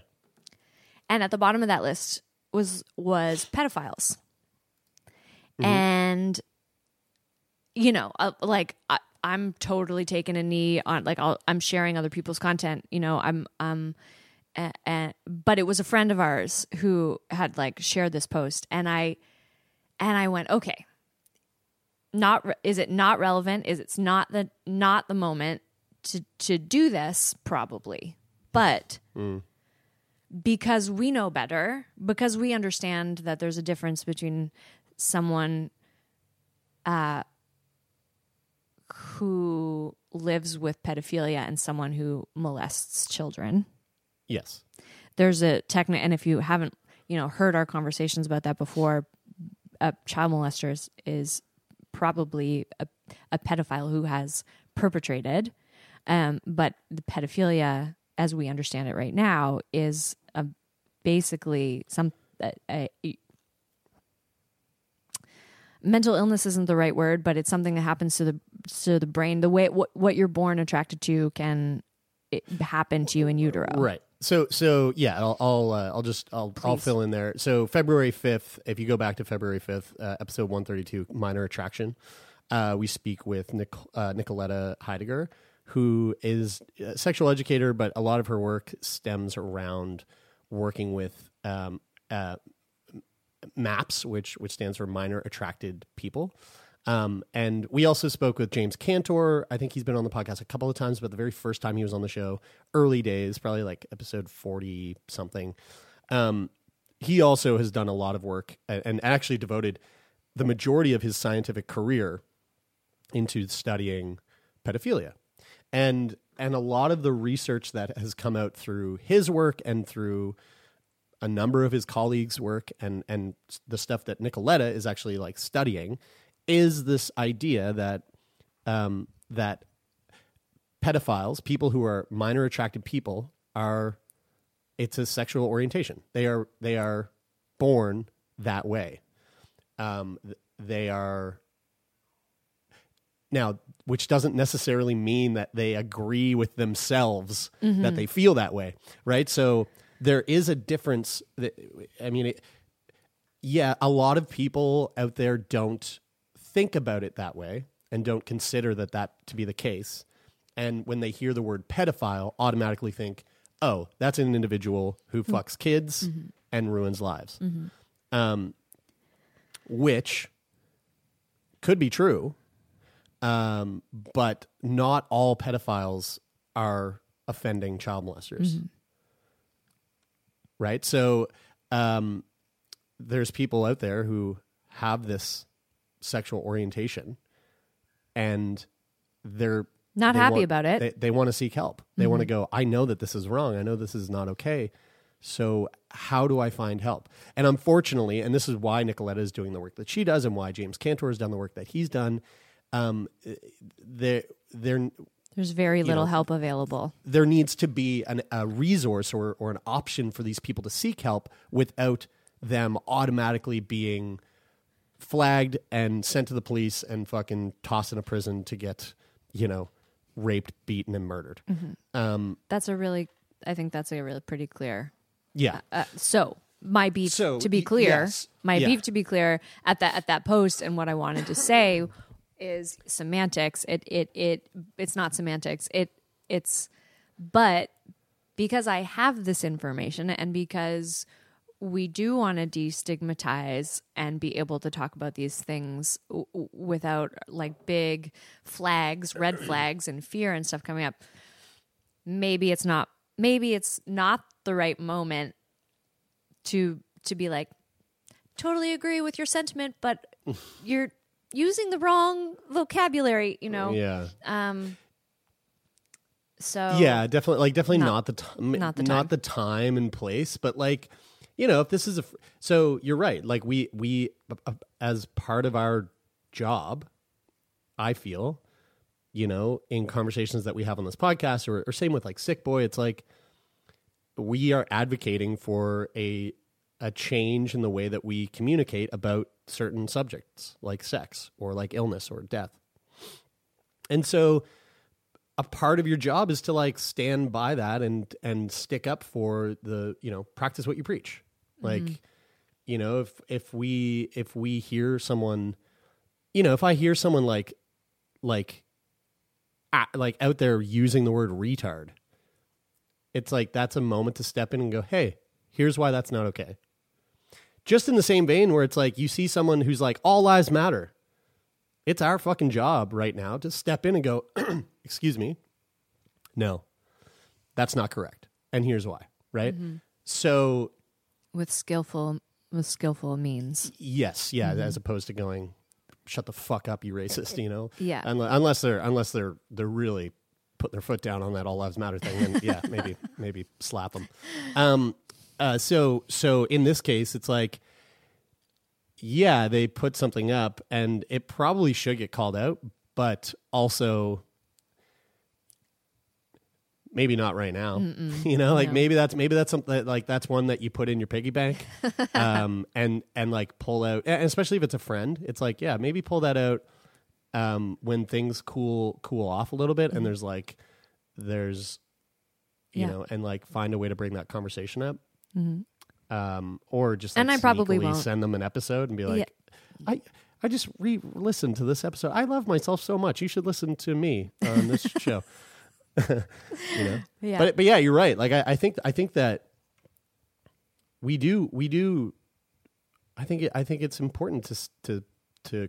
And at the bottom of that list was was pedophiles, and you know, uh, like I, I'm totally taking a knee on like I'll, I'm sharing other people's content. You know, I'm um, a- a- but it was a friend of ours who had like shared this post, and I and I went, okay, not re- is it not relevant? Is it's not the not the moment to to do this? Probably, but because we know better, because we understand that there's a difference between someone uh, who lives with pedophilia and someone who molests children. Yes. There's a technique, and if you haven't, you know, heard our conversations about that before, uh, child molesters is probably a a pedophile who has perpetrated. Um, but the pedophilia, as we understand it right now, is a, basically some a, a, mental illness isn't the right word, but it's something that happens to the to the brain. The way what what you're born attracted to can happen to you in utero. Right. So so yeah, I'll I'll, uh, I'll just I'll I'll fill in there. So February fifth, if you go back to February fifth, uh, episode one thirty two, minor attraction, uh, we speak with Nic- uh, Nicoletta Heidegger, who is a sexual educator, but a lot of her work stems around working with um, uh, MAPS, which which stands for minor attracted people. Um, and we also spoke with James Cantor. I think he's been on the podcast a couple of times, but the very first time he was on the show, early days, probably like episode forty something. Um, he also has done a lot of work and, and actually devoted the majority of his scientific career into studying pedophilia and and a lot of the research that has come out through his work and through a number of his colleagues work and and the stuff that Nicoletta is actually like studying is this idea that um, that pedophiles people who are minor attracted people are it's a sexual orientation. They are they are born that way. Um, they are now which doesn't necessarily mean that they agree with themselves that they feel that way right? So there is a difference that i mean it, yeah a lot of people out there don't think about it that way and don't consider that that to be the case. And when they hear the word pedophile automatically think oh that's an individual who fucks kids and ruins lives. Um, which could be true um, but not all pedophiles are offending child molesters. Right? So um, there's people out there who have this sexual orientation and they're Not they happy want- about it. They, they want to seek help. They want to go, I know that this is wrong. I know this is not okay. So how do I find help? And unfortunately, and this is why Nicoletta is doing the work that she does and why James Cantor has done the work that he's done, um, there, there, There's very little know, help available. there needs to be an, a resource or, or an option for these people to seek help without them automatically being flagged and sent to the police and fucking tossed in a prison to get, you know, raped, beaten, and murdered. Um, That's a really, I think that's a really pretty clear. yeah. Uh, so my beef, So, to be clear, yes. my Yeah. beef to be clear at that at that post, and what I wanted to say is semantics. It it it it's not semantics. It it's but because I have this information and because we do want to destigmatize and be able to talk about these things w- without like big flags, red flags, and fear and stuff coming up. Maybe it's not. Maybe it's not the right moment to to be like totally agree with your sentiment, but you're using the wrong vocabulary. You know. Yeah. Um. So yeah, definitely. Like, definitely Not- not, the time, not the not the time and place. But like, you know, if this is a, fr- so you're right. Like we we as part of our job, I feel, you know, in conversations that we have on this podcast, or, or same with like Sick Boy, it's like we are advocating for a a change in the way that we communicate about certain subjects, like sex or like illness or death. And so a part of your job is to like stand by that and and stick up for the you know practice what you preach like you know if if we if we hear someone you know if i hear someone like like ah, like out there using the word retard it's like that's a moment to step in and go hey here's why that's not okay. Just in the same vein where it's like you see someone who's like all lives matter. It's our fucking job right now to step in and go excuse me. No that's not correct. And here's why right? So with skillful with skillful means. yes yeah as opposed to going shut the fuck up you racist you know Yeah. unless, unless they're unless they're they're really putting their foot down on that all lives matter thing and yeah maybe maybe slap them um uh so so in this case it's like yeah they put something up and it probably should get called out but also maybe not right now. you know, like No. maybe that's maybe that's something like that's one that you put in your piggy bank, um, and and like pull out, and especially if it's a friend. It's like yeah, maybe pull that out um, when things cool cool off a little bit, and there's like there's you Mm-hmm. Yeah. know, and like find a way to bring that conversation up. Um, or just And I probably won't. send them an episode and be like, Yeah. I I just re listened to this episode. I love myself so much. You should listen to me on this show. you know, Yeah. but but yeah, you're right. Like I, I think I think that we do we do. I think it, I think it's important to to to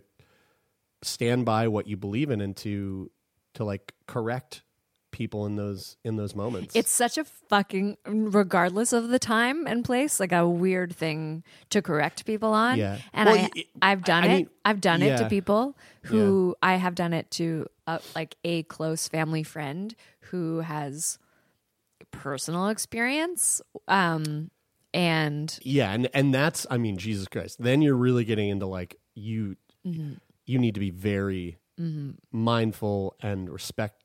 stand by what you believe in and to to like correct people in those in those moments. It's such a fucking, regardless of the time and place, like a weird thing to correct people on. Yeah. And Well, I, y- I've done I it. mean, I've done it to people who I have done it to, uh, like a close family friend who has personal experience. Um, and Yeah, and and that's I mean Jesus Christ. Then you're really getting into like you Mm-hmm. you need to be very mindful and respect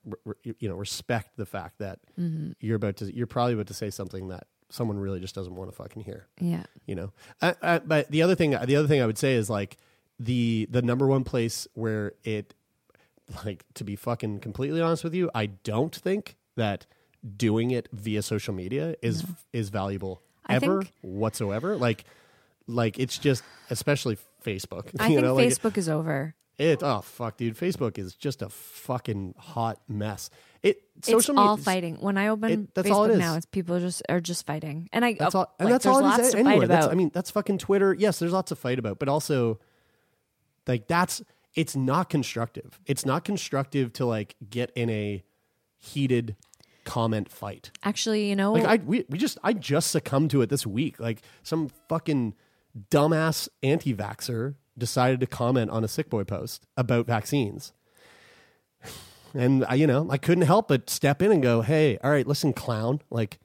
you know respect the fact that Mm-hmm. you're about to you're probably about to say something that someone really just doesn't want to fucking hear. yeah, You know, uh, uh, but the other thing the other thing I would say is like the the number one place where it like to be fucking completely honest with you, I don't think that doing it via social media is is valuable I ever think- whatsoever. Like like it's just especially Facebook. I you think know, like, Facebook is over. it oh fuck dude, Facebook is just a fucking hot mess. It social it's media all fighting. When I open it- that's Facebook all it is. now, it's people just are just fighting, and I That's oh, all, and like, that's all it lots is to anywhere. fight That's, about. I mean, that's fucking Twitter. Yes, there's lots to fight about, but also, like, that's it's not constructive. It's not constructive to like get in a heated comment fight. Actually, you know, Like, I we, we just I just succumbed to it this week. Like, some fucking dumbass anti-vaxer decided to comment on a sick boy post about vaccines. And I, you know, I couldn't help but step in and go, "Hey, all right, listen, clown, like,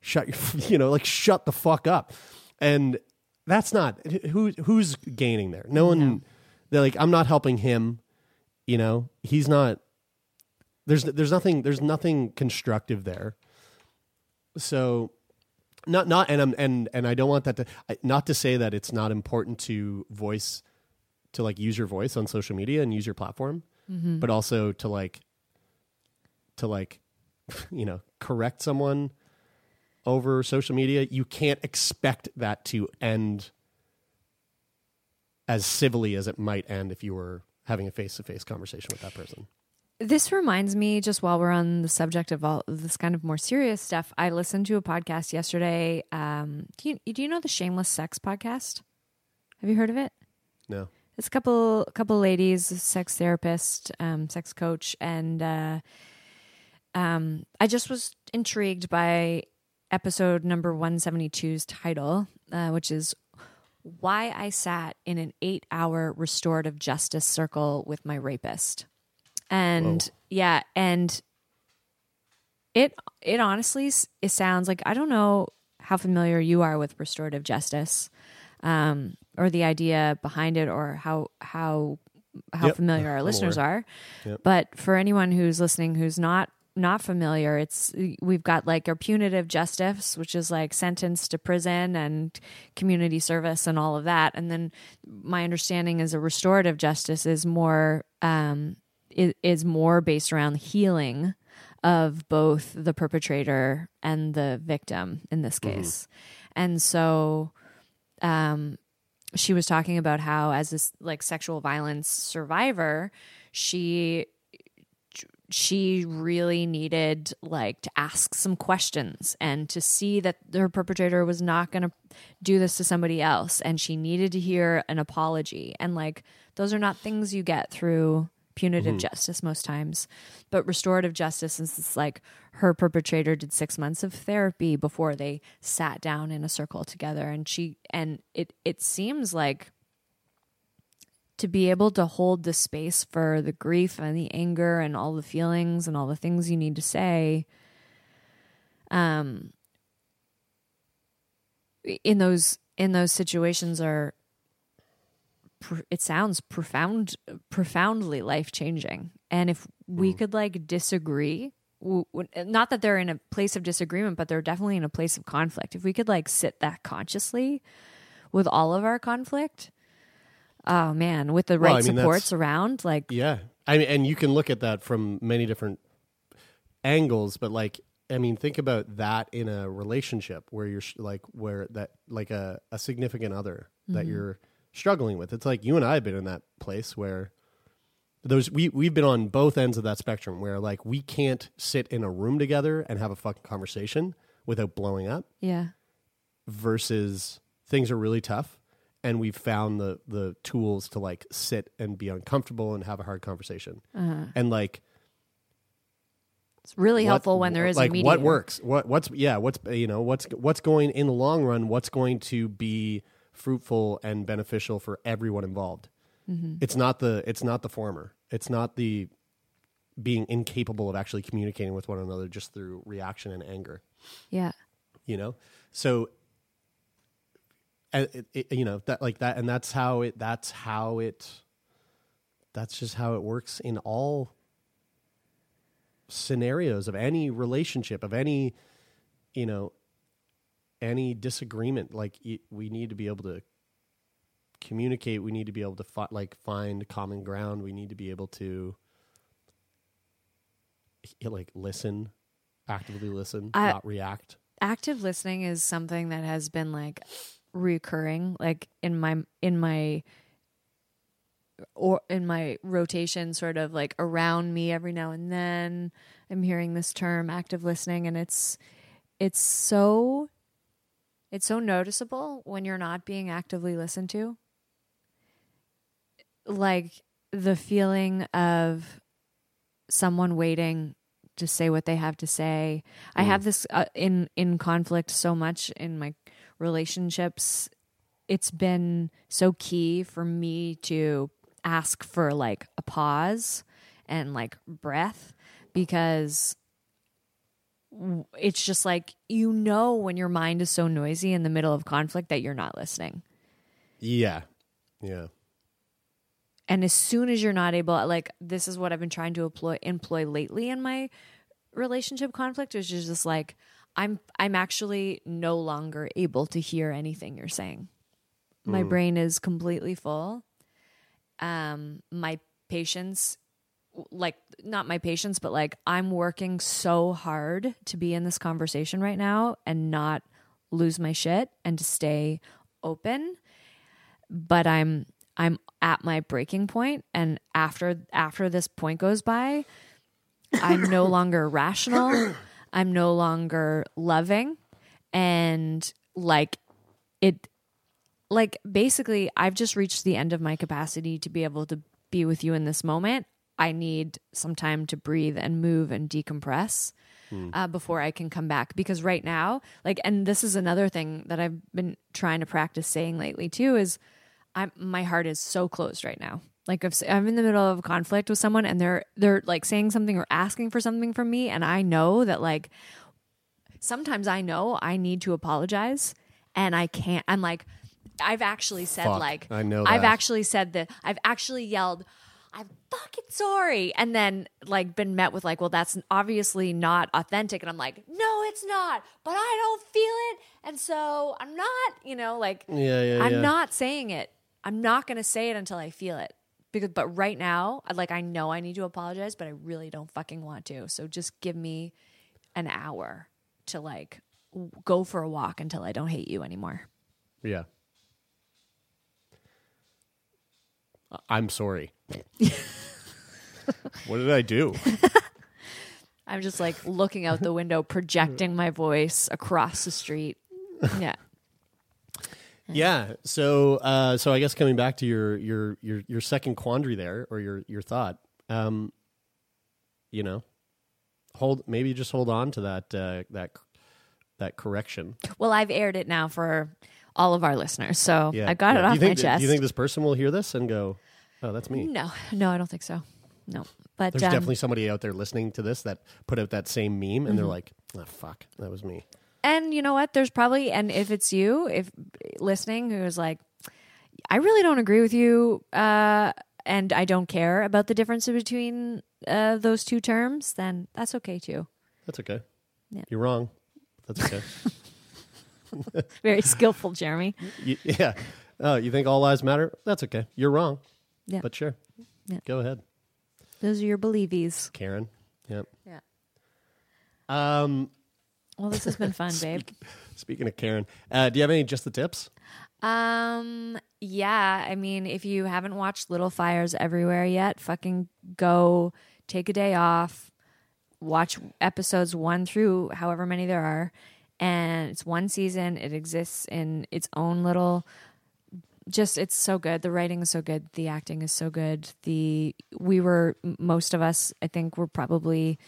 shut your, you know, like, shut the fuck up." And that's not who who's gaining there. No one. They're like, I'm not helping him. You know, he's not. There's there's nothing there's nothing constructive there. So, not not and I'm and and I don't want that to not to say that it's not important to voice to like use your voice on social media and use your platform, mm-hmm. but also to like to like you know correct someone over social media. You can't expect that to end as civilly as it might end if you were having a face to face conversation with that person. This reminds me, just while we're on the subject of all this kind of more serious stuff, I listened to a podcast yesterday. Um, do you do you know the Shameless Sex podcast? Have you heard of it? No. It's a couple couple ladies, sex therapist, um, sex coach, and uh, um, I just was intrigued by episode number one seventy 2's title, uh, which is why I sat in an eight hour restorative justice circle with my rapist. And Whoa. yeah, and it it honestly it sounds like I don't know how familiar you are with restorative justice um, or the idea behind it or how how how Yep, familiar our I'm listeners aware. are. Yep. But for anyone who's listening who's not not familiar, it's we've got like our punitive justice, which is like sentence to prison and community service and all of that. And then my understanding is a restorative justice is more um, is, is more based around healing of both the perpetrator and the victim in this case. And so um she was talking about how as this like sexual violence survivor, she she really needed like to ask some questions and to see that her perpetrator was not going to do this to somebody else and she needed to hear an apology. And like those are not things you get through punitive mm-hmm. justice most times but restorative justice is this like her perpetrator did 6 months of therapy before they sat down in a circle together and she and it it seems like to be able to hold the space for the grief and the anger and all the feelings and all the things you need to say um in those in those situations are it sounds profound profoundly life changing and if we could like disagree not that they're in a place of disagreement but they're definitely in a place of conflict. If we could like sit that consciously with all of our conflict oh man. With the Well, right I mean, supports around like Yeah, I mean, and you can look at that from many different angles, but like, I mean, think about that in a relationship where you're sh- like, where that like a, a significant other that mm-hmm. you're struggling with. It's like you and I have been in that place where those we we've been on both ends of that spectrum where like we can't sit in a room together and have a fucking conversation without blowing up yeah. versus things are really tough and we've found the the tools to like sit and be uncomfortable and have a hard conversation. And like it's really what- helpful when there is like what works? What what's yeah what's you know what's what's going in the long run what's going to be fruitful and beneficial for everyone involved? Mm-hmm. it's not the it's not the former. It's not the being incapable of actually communicating with one another just through reaction and anger. Yeah. You know? So it, it, you know that like that and that's how it that's how it that's just how it works in all scenarios of any relationship of any you know any disagreement. Like we need to be able to communicate. We need to be able to fi- like find common ground. We need to be able to like listen actively listen I- not react. Active listening is something that has been like recurring like in my in my or in my rotation sort of like around me every now and then. I'm hearing this term active listening and it's it's so it's so noticeable when you're not being actively listened to. Like the feeling of someone waiting to say what they have to say. I have this uh, in in conflict so much in my relationships. It's been so key for me to ask for like a pause and like breath because it's just like you know when your mind is so noisy in the middle of conflict that you're not listening. yeah yeah and as soon as you're not able like this is what i've been trying to employ employ lately in my relationship conflict which is just like i'm i'm actually no longer able to hear anything you're saying. My brain is completely full. Um my patience like not my patience but like i'm working so hard to be in this conversation right now and not lose my shit and to stay open. But I'm I'm at my breaking point and after after this point goes by I'm no longer rational I'm no longer loving and like it like basically I've just reached the end of my capacity to be able to be with you in this moment I need some time to breathe and move and decompress uh, before I can come back. Because right now, like, and this is another thing that I've been trying to practice saying lately too is, I'm my heart is so closed right now. Like if I'm in the middle of a conflict with someone and they're they're like saying something or asking for something from me, and I know that like sometimes I know I need to apologize, and I can't. I'm like. I've actually said Fuck, like I know I've actually said that I've actually yelled I'm fucking sorry. And then like been met with like, well, that's obviously not authentic. And I'm like, no, it's not, but I don't feel it. And so I'm not, you know, like Yeah, yeah, I'm yeah. not saying it. I'm not going to say it until I feel it. Because, but right now, like I know I need to apologize, but I really don't fucking want to. So just give me an hour to like w- go for a walk until I don't hate you anymore. Yeah. I- I'm sorry. what did I do? I'm just like looking out the window, projecting my voice across the street. Yeah. Yeah. So, uh, so I guess coming back to your your your your second quandary there, or your your thought, um, you know, hold maybe just hold on to that uh, that that correction. Well, I've aired it now for all of our listeners, so Yeah, I got yeah. it Do off you my chest. Do you think this person will hear this and go, "Oh, that's me"? no, no, I don't think so. No, but There's um, definitely somebody out there listening to this that put out that same meme, and they're Mm-hmm. like, "Oh, fuck, that was me." And you know what? There's probably, and if it's you, if listening, who's like, I really don't agree with you, uh, and I don't care about the difference between uh, those two terms, then that's okay too. That's okay. Yeah. You're wrong. That's okay. Very skillful, Jeremie. Y- yeah. Oh, you think all lives matter? That's okay. You're wrong. Yeah. But sure. Yeah. Go ahead, Those are your believies. Karen. Yep. Yeah. Um, Well, this has been fun, babe. speaking of Karen, uh, do you have any just the tips? Um, yeah. I mean, if you haven't watched Little Fires Everywhere yet, fucking go take a day off, watch episodes one through however many there are. And it's one season. It exists in its own little just it's so good. The writing is so good. The acting is so good. The we were most of us, I think, were probably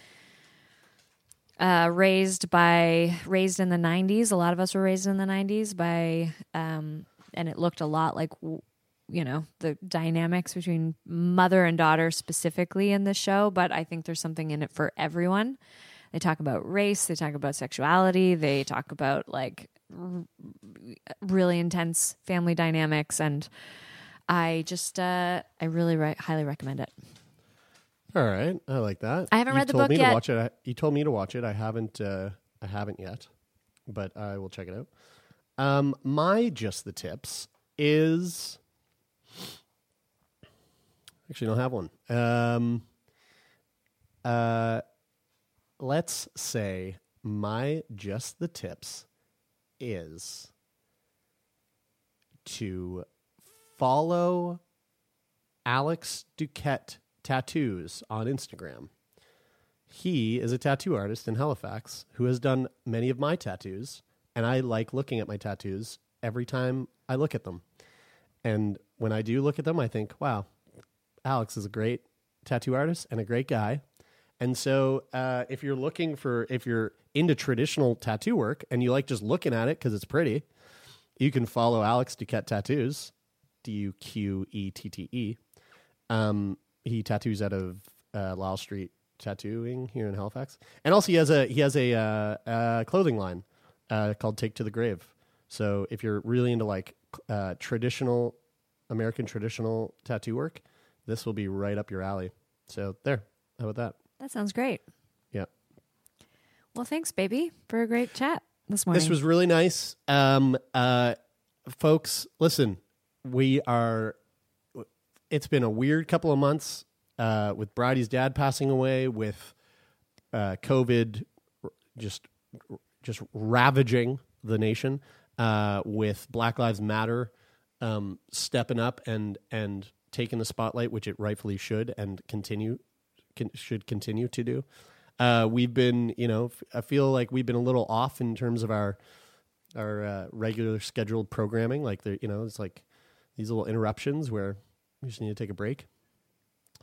uh, raised by raised in the '90s. A lot of us were raised in the '90s by, um, and it looked a lot like you know the dynamics between mother and daughter specifically in the show. But I think there's something in it for everyone. They talk about race. They talk about sexuality. They talk about like r- really intense family dynamics and. I just, uh, I really re- highly recommend it. All right, I like that. I haven't You've read the told book me yet. To watch it. I, you told me to watch it. I haven't. Uh, I haven't yet, but I will check it out. Um, my just the tips is actually don't have one. Um, uh, let's say my just the tips is to follow Alex Duquette Tattoos on Instagram. He is a tattoo artist in Halifax who has done many of my tattoos, and I like looking at my tattoos every time I look at them. And when I do look at them, I think, wow, Alex is a great tattoo artist and a great guy. And so, uh, if you're looking for, if you're into traditional tattoo work and you like just looking at it because it's pretty, you can follow Alex Duquette Tattoos, D U Q E T T E. Um, he tattoos out of uh, Lyle Street Tattooing here in Halifax, and also he has a he has a uh, uh, clothing line uh, called Take to the Grave. So if you're really into like uh, traditional American traditional tattoo work, this will be right up your alley. So there, how about that? That sounds great. Yeah. Well, thanks, baby, for a great chat this morning. This was really nice. Um, uh, folks, listen, we are. It's been a weird couple of months uh, with Bryde's dad passing away, with uh, COVID just just ravaging the nation, uh, with Black Lives Matter um, stepping up and and taking the spotlight, which it rightfully should, and continue can, should continue to do. Uh, we've been, you know, I feel like we've been a little off in terms of our our uh, regular scheduled programming. Like there, you know, it's like these little interruptions where we just need to take a break.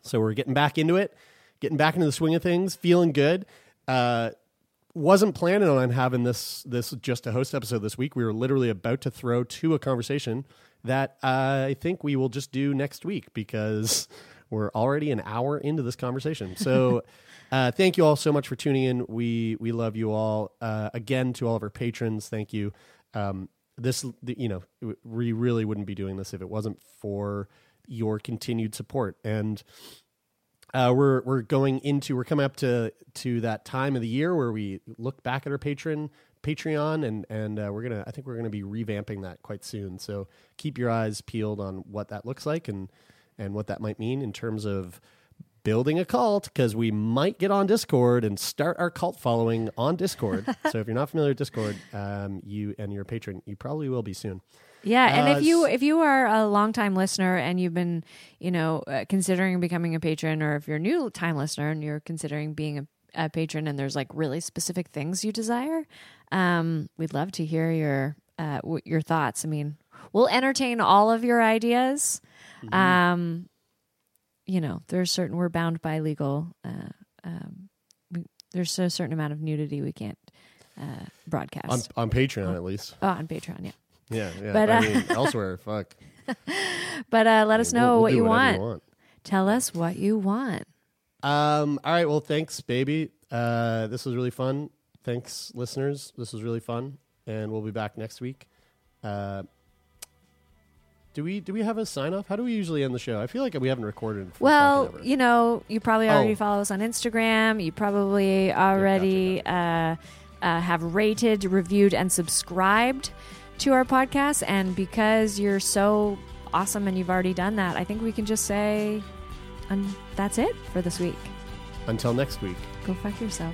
So we're getting back into it, getting back into the swing of things, feeling good. Uh, wasn't planning on having this this just a host episode this week. We were literally about to throw to a conversation that I think we will just do next week because we're already an hour into this conversation. So. Uh, thank you all so much for tuning in. We we love you all. Uh, again, to all of our patrons, thank you. Um, this, the- you know, we really wouldn't be doing this if it wasn't for your continued support. And uh, we're we're going into we're coming up to to that time of the year where we look back at our patron Patreon and and uh, we're gonna I think we're gonna be revamping that quite soon. So keep your eyes peeled on what that looks like and and what that might mean in terms of building a cult because we might get on Discord and start our cult following on Discord. so if you're not familiar with Discord, um, you and your patron, you probably will be soon. Yeah, and Uh, if you if you are a longtime listener and you've been, you know, uh, considering becoming a patron, or if you're a new time listener and you're considering being a, a patron, and there's like really specific things you desire, um, we'd love to hear your uh, w- your thoughts. I mean, we'll entertain all of your ideas. Um, you know, there's certain we're bound by legal. Uh, um, we, there's a certain amount of nudity we can't uh, broadcast. On, on Patreon, at least. oh, on Patreon, yeah. Yeah, yeah. But, I uh, mean, elsewhere, fuck. But uh, let us We'll- know we'll what do you whatever want. Tell us what you want. Um, all right. Well, thanks, baby. Uh, this was really fun. Thanks, listeners. This was really fun, and we'll be back next week. Uh, Do we do we have a sign off? How do we usually end the show? I feel like we haven't recorded. Well, you know, you probably already Oh. follow us on Instagram. You probably already Uh, uh, have rated, reviewed, and subscribed to our podcast. And because you're so awesome and you've already done that, I think we can just say, and that's it for this week. Until next week. Go fuck yourself.